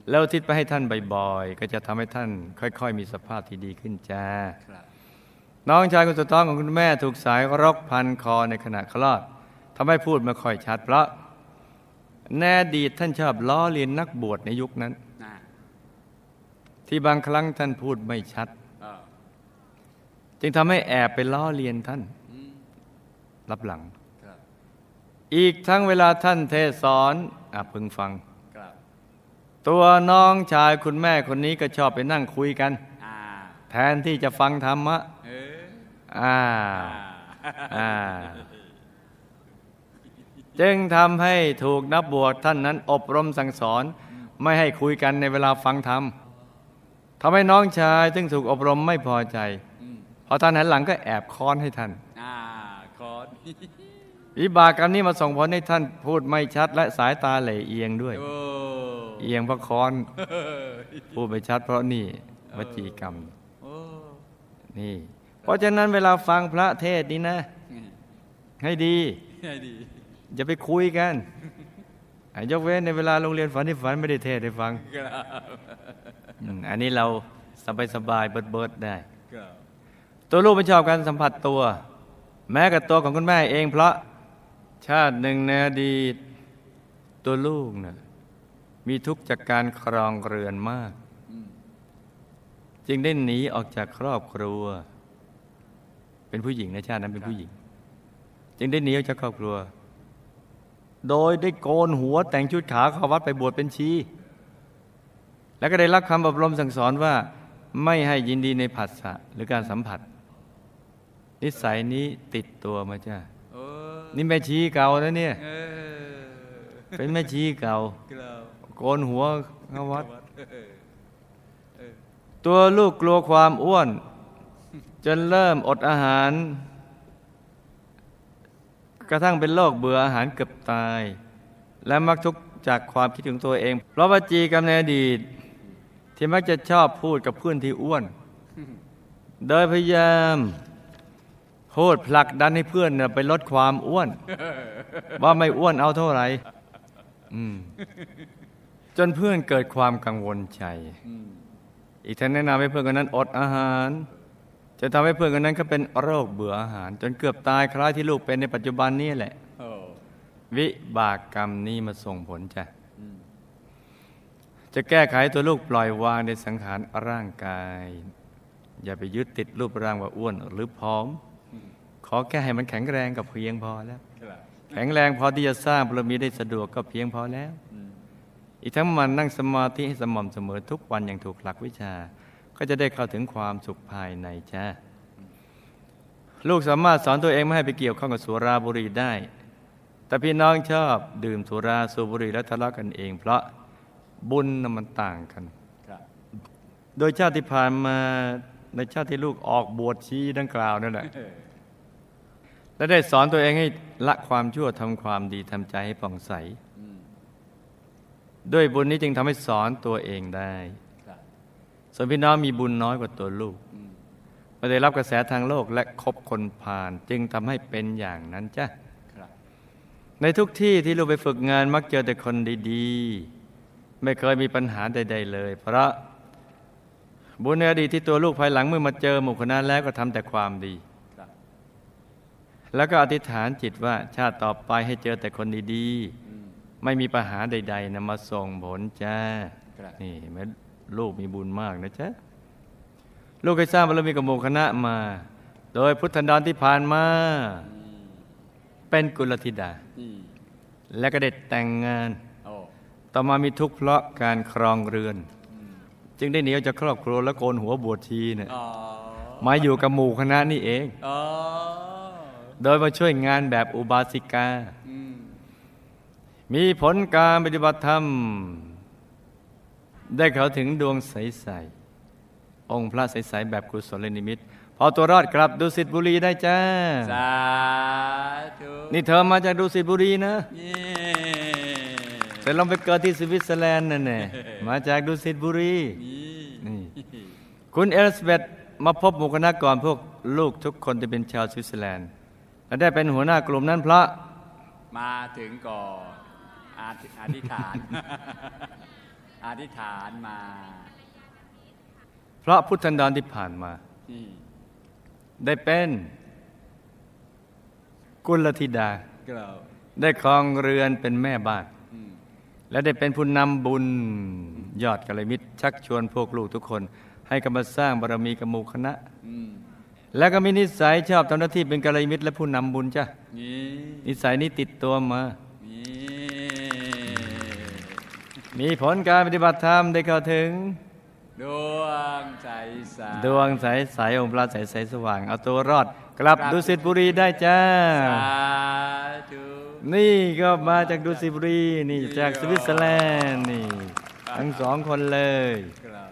[SPEAKER 1] แล้วอุทิศไปให้ท่านบ่อยๆ ก็จะทำให้ท่านค่อย ๆ มีสภาพที่ดีขึ้นจ้า
[SPEAKER 2] ครับ
[SPEAKER 1] น้องชายคนสุดท้องของคุณแม่ถูกสายรกพันคอในขณะคลอดทำให้พูดไม่ค่อยชัด เพราะแน่อดีตท่านชอบล้อเลียนนักบวชในยุคนั้น
[SPEAKER 2] น่า
[SPEAKER 1] ที่บางครั้งท่านพูดไม่ชัด
[SPEAKER 2] เออ
[SPEAKER 1] จึงทำให้แอบไปล้อเลียนท่าน
[SPEAKER 2] อืม
[SPEAKER 1] รับหลัง
[SPEAKER 2] ครับ
[SPEAKER 1] อีกทั้งเวลาท่านเทศสอนอะพึงฟัง
[SPEAKER 2] ครับ
[SPEAKER 1] ตัวน้องชายคุณแม่คนนี้ก็ชอบไปนั่งคุยกัน
[SPEAKER 2] อ่า
[SPEAKER 1] แทนที่จะฟังธรรมะ
[SPEAKER 2] เออ
[SPEAKER 1] อ่า
[SPEAKER 2] อ่า
[SPEAKER 1] อ่าจึงทำให้ถูกนับบวชท่านนั้น อบรมสั่งสอน ไม่ให้คุยกันในเวลาฟังธรรมทำให้น้องชายซึ่งถูกอบรมไม่พอใจ
[SPEAKER 2] อืม
[SPEAKER 1] พอท่านหันหลังก็แอบค้อนให้ท่าน
[SPEAKER 2] อ่าคอร์ด
[SPEAKER 1] วิบากกรรมนี้มาส่งผลให้ท่านพูดไม่ชัด และสายตาเหล่เอียงด้วย
[SPEAKER 2] โอ้
[SPEAKER 1] เอียงเพราะค้อน
[SPEAKER 2] เออ
[SPEAKER 1] พูดไม่ชัดเพราะนี่วจีกรรม
[SPEAKER 2] โอ้
[SPEAKER 1] นี่ เพราะฉะนั้นเวลาฟังพระเทศน์นี่นะ ให้ดี
[SPEAKER 2] ให้ดี
[SPEAKER 1] อย่าไปคุยกันอะยกเว้นในเวลาโรงเรียนฝันที่ฝันไม่ได้เทศน์ให้ฟัง
[SPEAKER 2] ครับ
[SPEAKER 1] อืมอันนี้เราสบายสบายๆเบิดเบิดๆได้
[SPEAKER 2] ครับ
[SPEAKER 1] ตัวลูกไม่ชอบการสัมผัสตัว แม้กับตัวของคุณแม่เอง เพราะชาติหนึ่งในอดีตตัวลูกนะ่ะมีทุกข์จากการครองเรือนมาก
[SPEAKER 2] อืม
[SPEAKER 1] จึงได้หนีออกจากครอบครัว เป็นผู้หญิงในชาตินั้นเป็นผู้หญิง จึงได้หนีออกจากครอบครัว โดยได้โกนหัวแต่งชุดขาวเข้าวัดไปบวชเป็นชี แล้วก็ได้รับคำอบรมสั่งสอนว่าไม่ให้ยินดีในผัสสะหรือการสัมผัส นิสัยนี้ติดตัวมาจ้า
[SPEAKER 2] เออ
[SPEAKER 1] นี่แม่ชีเก่านะเนี่ย
[SPEAKER 2] เออ
[SPEAKER 1] เป็นแม่ชีเก่า
[SPEAKER 2] กล่าว
[SPEAKER 1] โกนหัวเข้าวัด
[SPEAKER 2] เออเออ
[SPEAKER 1] ตัวลูกกลัวความอ้วน จนเริ่มอดอาหาร กระทั่งเป็นโรคเบื่ออาหารเกือบตาย และมักทุกข์จากความคิดถึงตัวเอง เพราะว่าจีกรรมในอดีต ที่มักจะชอบพูดกับเพื่อนที่อ้วน โดยพยายามพูดผลักดันให้เพื่อนไปลดความอ้วน ว่าไม่อ้วนเอาเท่าไหร่จนเพื่อนเกิดความกังวลใจ
[SPEAKER 2] อี
[SPEAKER 1] กทั้งแนะนำให้เพื่อนคนนั้นอดอาหาร จะทำให้เพื่อนคนนั้นเขาเป็นโรคเบื่ออาหาร จนเกือบตายคล้ายที่ลูกเป็นในปัจจุบันนี้แหละ
[SPEAKER 2] โอ้
[SPEAKER 1] วิบากกรรมนี้มาส่งผลจ้ะ
[SPEAKER 2] อืม
[SPEAKER 1] จะแก้ไขตัวลูกปล่อยวางในสังขารร่างกาย อย่าไปยึดติดรูปร่างว่าอ้วนหรือผอม ขอแค่ให้มันแข็งแรงกับเพียงพอแล้ว
[SPEAKER 2] กล่าว
[SPEAKER 1] แข็งแรงพอที่จะสร้างบารมีได้สะดวกก็เพียงพอแล้ว
[SPEAKER 2] อืม
[SPEAKER 1] อีกทั้งมันนั่งสมาธิให้สม่ำเสมอทุกวันอย่างถูกหลักวิชา ก็จะได้เข้าถึงความสุขภายในจ้าลูกสามารถสอนตัวเองไม่ให้ไปเกี่ยวข้องกับสุราบุรีได้ แต่พี่น้องชอบดื่มสุราสูบบุรีและทะเลาะกันเอง เพราะบุญน่ะมันต่างกัน โดยชาติที่ผ่านมาในชาติที่ลูกออกบวชชีดังกล่าวนั่นแหละ และได้สอนตัวเองให้ละความชั่วทำความดีทำใจให้ผ่องใส ด้วยบุญนี้จึงทำให้สอนตัวเองได้ ส่วนพี่น้องมีบุญน้อยกว่าตัวลูก
[SPEAKER 2] อืม
[SPEAKER 1] ไม่ได้รับกระแสทางโลกและคบคนผ่าน จึงทำให้เป็นอย่างนั้นจ้ะ
[SPEAKER 2] ครับ
[SPEAKER 1] ในทุกที่ที่ลูกไปฝึกงานมักเจอแต่คนดีๆ ไม่เคยมีปัญหาใด ๆ เลย เพราะบุญในอดีตที่ตัวลูกภายหลังเมื่อมาเจอหมู่คณะแล้วก็ทำแต่ความดี
[SPEAKER 2] ครับ
[SPEAKER 1] แล้วก็อธิษฐานจิตว่าชาติต่อไปให้เจอแต่คนดี
[SPEAKER 2] อืม
[SPEAKER 1] ๆไม่มีปัญหาใด ๆนะมาส่งผลจ้า
[SPEAKER 2] ครับ
[SPEAKER 1] นี่เห็นไหม ลูกมีบุญมากนะจ๊ะลูกเคยสร้างบารมีกับหมู่คณะมา โดยพุทธันดรที่ผ่านมา
[SPEAKER 2] อืม
[SPEAKER 1] เป็นกุลธิดา
[SPEAKER 2] อืม
[SPEAKER 1] และก็ได้แต่งงาน
[SPEAKER 2] โอ้
[SPEAKER 1] ต่อมามีทุกข์เพราะการครองเรือน
[SPEAKER 2] อืม
[SPEAKER 1] จึงได้หนีออกจากครอบครัวและโกนหัวบวชชีเนี่ย
[SPEAKER 2] อ๋อ
[SPEAKER 1] มาอยู่กับหมู่คณะนี่เอง
[SPEAKER 2] อ๋อ
[SPEAKER 1] โดยมาช่วยงานแบบอุบาสิกา
[SPEAKER 2] อืม
[SPEAKER 1] มีผลการปฏิบัติธรรม ได้เขาถึงดวงใสๆองค์พระใสๆแบบกุศลนิมิตพอตัวรอดกลับดุสิตบุรีได้จ้า
[SPEAKER 2] สาธุ
[SPEAKER 1] นี่เธอมาจากดุสิตบุรีนะ
[SPEAKER 2] เย้
[SPEAKER 1] แต่ลองไปเกิดที่สวิตเซอร์แลนด์นั่นแน่มาจากดุสิตบุรี
[SPEAKER 2] นี่
[SPEAKER 1] นี่คุณเอลิซาเบธมาพบหมู่คณะก่อนพวกลูกทุกคนที่เป็นชาวสวิตเซอร์แลนด์และได้เป็นหัวหน้ากลุ่มนั้นเพราะ
[SPEAKER 2] มาถึงก่อนอาธิอธิษฐาน อธิษฐานมา
[SPEAKER 1] เพราะพุทธันดรที่ผ่านมา
[SPEAKER 2] นี่
[SPEAKER 1] ได้เป็นกุลธิดา
[SPEAKER 2] กล่าว
[SPEAKER 1] ได้ครองเรือนเป็นแม่บ้าน
[SPEAKER 2] อืม
[SPEAKER 1] และได้เป็นผู้นำบุญยอดกัลยาณมิตร ชักชวนพวกลูกทุกคน ให้กำมาสร้างบารมีกับหมู่คณะ
[SPEAKER 2] อืม
[SPEAKER 1] แล้วก็มีนิสัยชอบทำหน้าที่เป็นกัลยาณมิตร และผู้นำบุญจ้ะ
[SPEAKER 2] นี่
[SPEAKER 1] นิสัยนี้ติดตัวมา มีผลการปฏิบัติธรรมได้เข้าถึง
[SPEAKER 2] ดวงใสใส
[SPEAKER 1] ดวงใสใสๆองค์พระใสใสๆสว่าง เอาตัวรอด กลับดุสิตบุรีได้จ้า
[SPEAKER 2] สาธุ
[SPEAKER 1] นี่ก็มาจากดุสิตบุรี นี่จากสวิตเซอร์แลนด์นี่ ทั้งสองคนเลย
[SPEAKER 2] กล่าว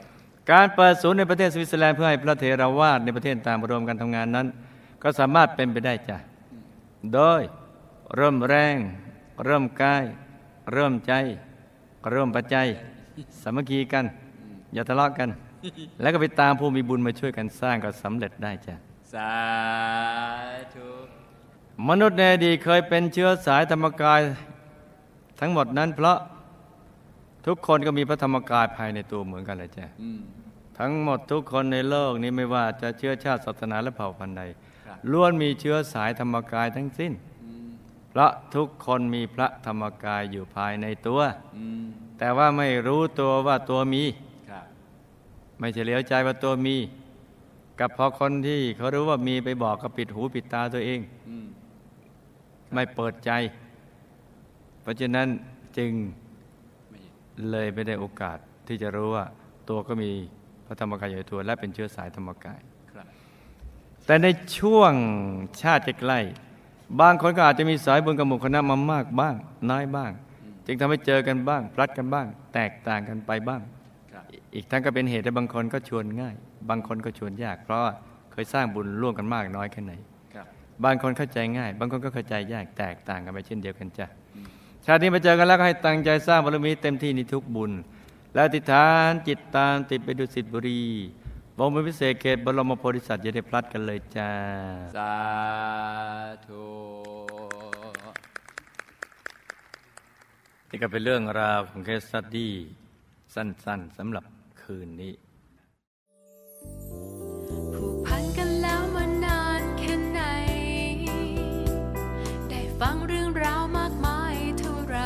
[SPEAKER 1] การเปิดศูนย์ในประเทศสวิตเซอร์แลนด์เพื่อให้พระเทราวาสในประเทศต่างรวมกันทำงานนั้น ก็สามารถเป็นไปได้จ้ะโดยเริ่มแรง เริ่มกาย เริ่มใจ เริ่มปัจจัยสามัคคีกัน อย่าทะเลาะกัน แล้วก็ไปตามผู้มีบุญมาช่วยกันสร้างก็สำเร็จได้จ้ะ
[SPEAKER 2] สาธุ
[SPEAKER 1] มนุษย์ในอดีตเคยเป็นเชื้อสายธรรมกาย ทั้งหมดนั้น เพราะทุกคนก็มีพระธรรมกายภายในตัวเหมือนกันเลยจ้ะ
[SPEAKER 2] อืม
[SPEAKER 1] ทั้งหมดทุกคนในโลกนี้ไม่ว่าจะเชื้อชาติศาสนาและเผ่าพันธุ์ใด
[SPEAKER 2] ครับ
[SPEAKER 1] ล้วนมีเชื้อสายธรรมกายทั้งสิ้น
[SPEAKER 2] อืม
[SPEAKER 1] เพราะทุกคนมีพระธรรมกายอยู่ภายในตัว
[SPEAKER 2] อืม
[SPEAKER 1] แต่ว่าไม่รู้ตัวว่าตัวมี
[SPEAKER 2] ครับ
[SPEAKER 1] ไม่เฉลียวใจว่าตัวมี กับพอคนที่เขารู้ว่ามีไปบอกก็ปิดหูปิดตาตัวเอง
[SPEAKER 2] อืม
[SPEAKER 1] ไม่เปิดใจไปราะฉะนั้นจึง
[SPEAKER 2] ไม่เห็น
[SPEAKER 1] เลยไม่ได้โอกาสที่จะรู้ว่าตัวก็มีพระธรรมกายอยู่ในตัว และเป็นเชื้อสายธรรมกาย
[SPEAKER 2] ครับ
[SPEAKER 1] แต่ในช่วงชาติใกล้ๆ บางคนก็อาจจะมีสายบุญกับหมู่คณะมามากบ้าง น้อยบ้าง จึงทำให้เจอกันบ้าง พลัดกันบ้าง แตกต่างกันไปบ้าง
[SPEAKER 2] ครับ
[SPEAKER 1] อีกทั้งก็เป็นเหตุให้บางคนก็ชวนง่าย บางคนก็ชวนยาก เพราะว่าเคยสร้างบุญร่วมกันมากน้อยแค่ไหน
[SPEAKER 2] ครับ
[SPEAKER 1] บางคนเข้าใจง่าย บางคนก็เข้าใจยากแตกต่างกันไปเช่นเดียวกันจ้ะชาตินี้มาเจอกันแล้วก็ให้ตั้งใจสร้างบารมีเต็มที่ในทุกบุญ และอธิษฐานจิตตามติดไปดุสิตบุรี บงเป็นพิเศษเขตบรมโพธิสัตว์จะได้พลัดกันเลยจ้า
[SPEAKER 2] สาธุ
[SPEAKER 1] นี่ก็เป็นเรื่องราวของเคสสตดี้สั้นๆสำหรับคืนนี้
[SPEAKER 3] ผูกพันกันแล้วมานานแค่ไหน ได้ฟังเรื่องราวมากมายเท่าไหร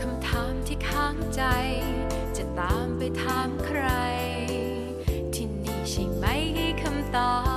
[SPEAKER 3] คำถามที่ค้างใจ จะตามไปถามใคร 다.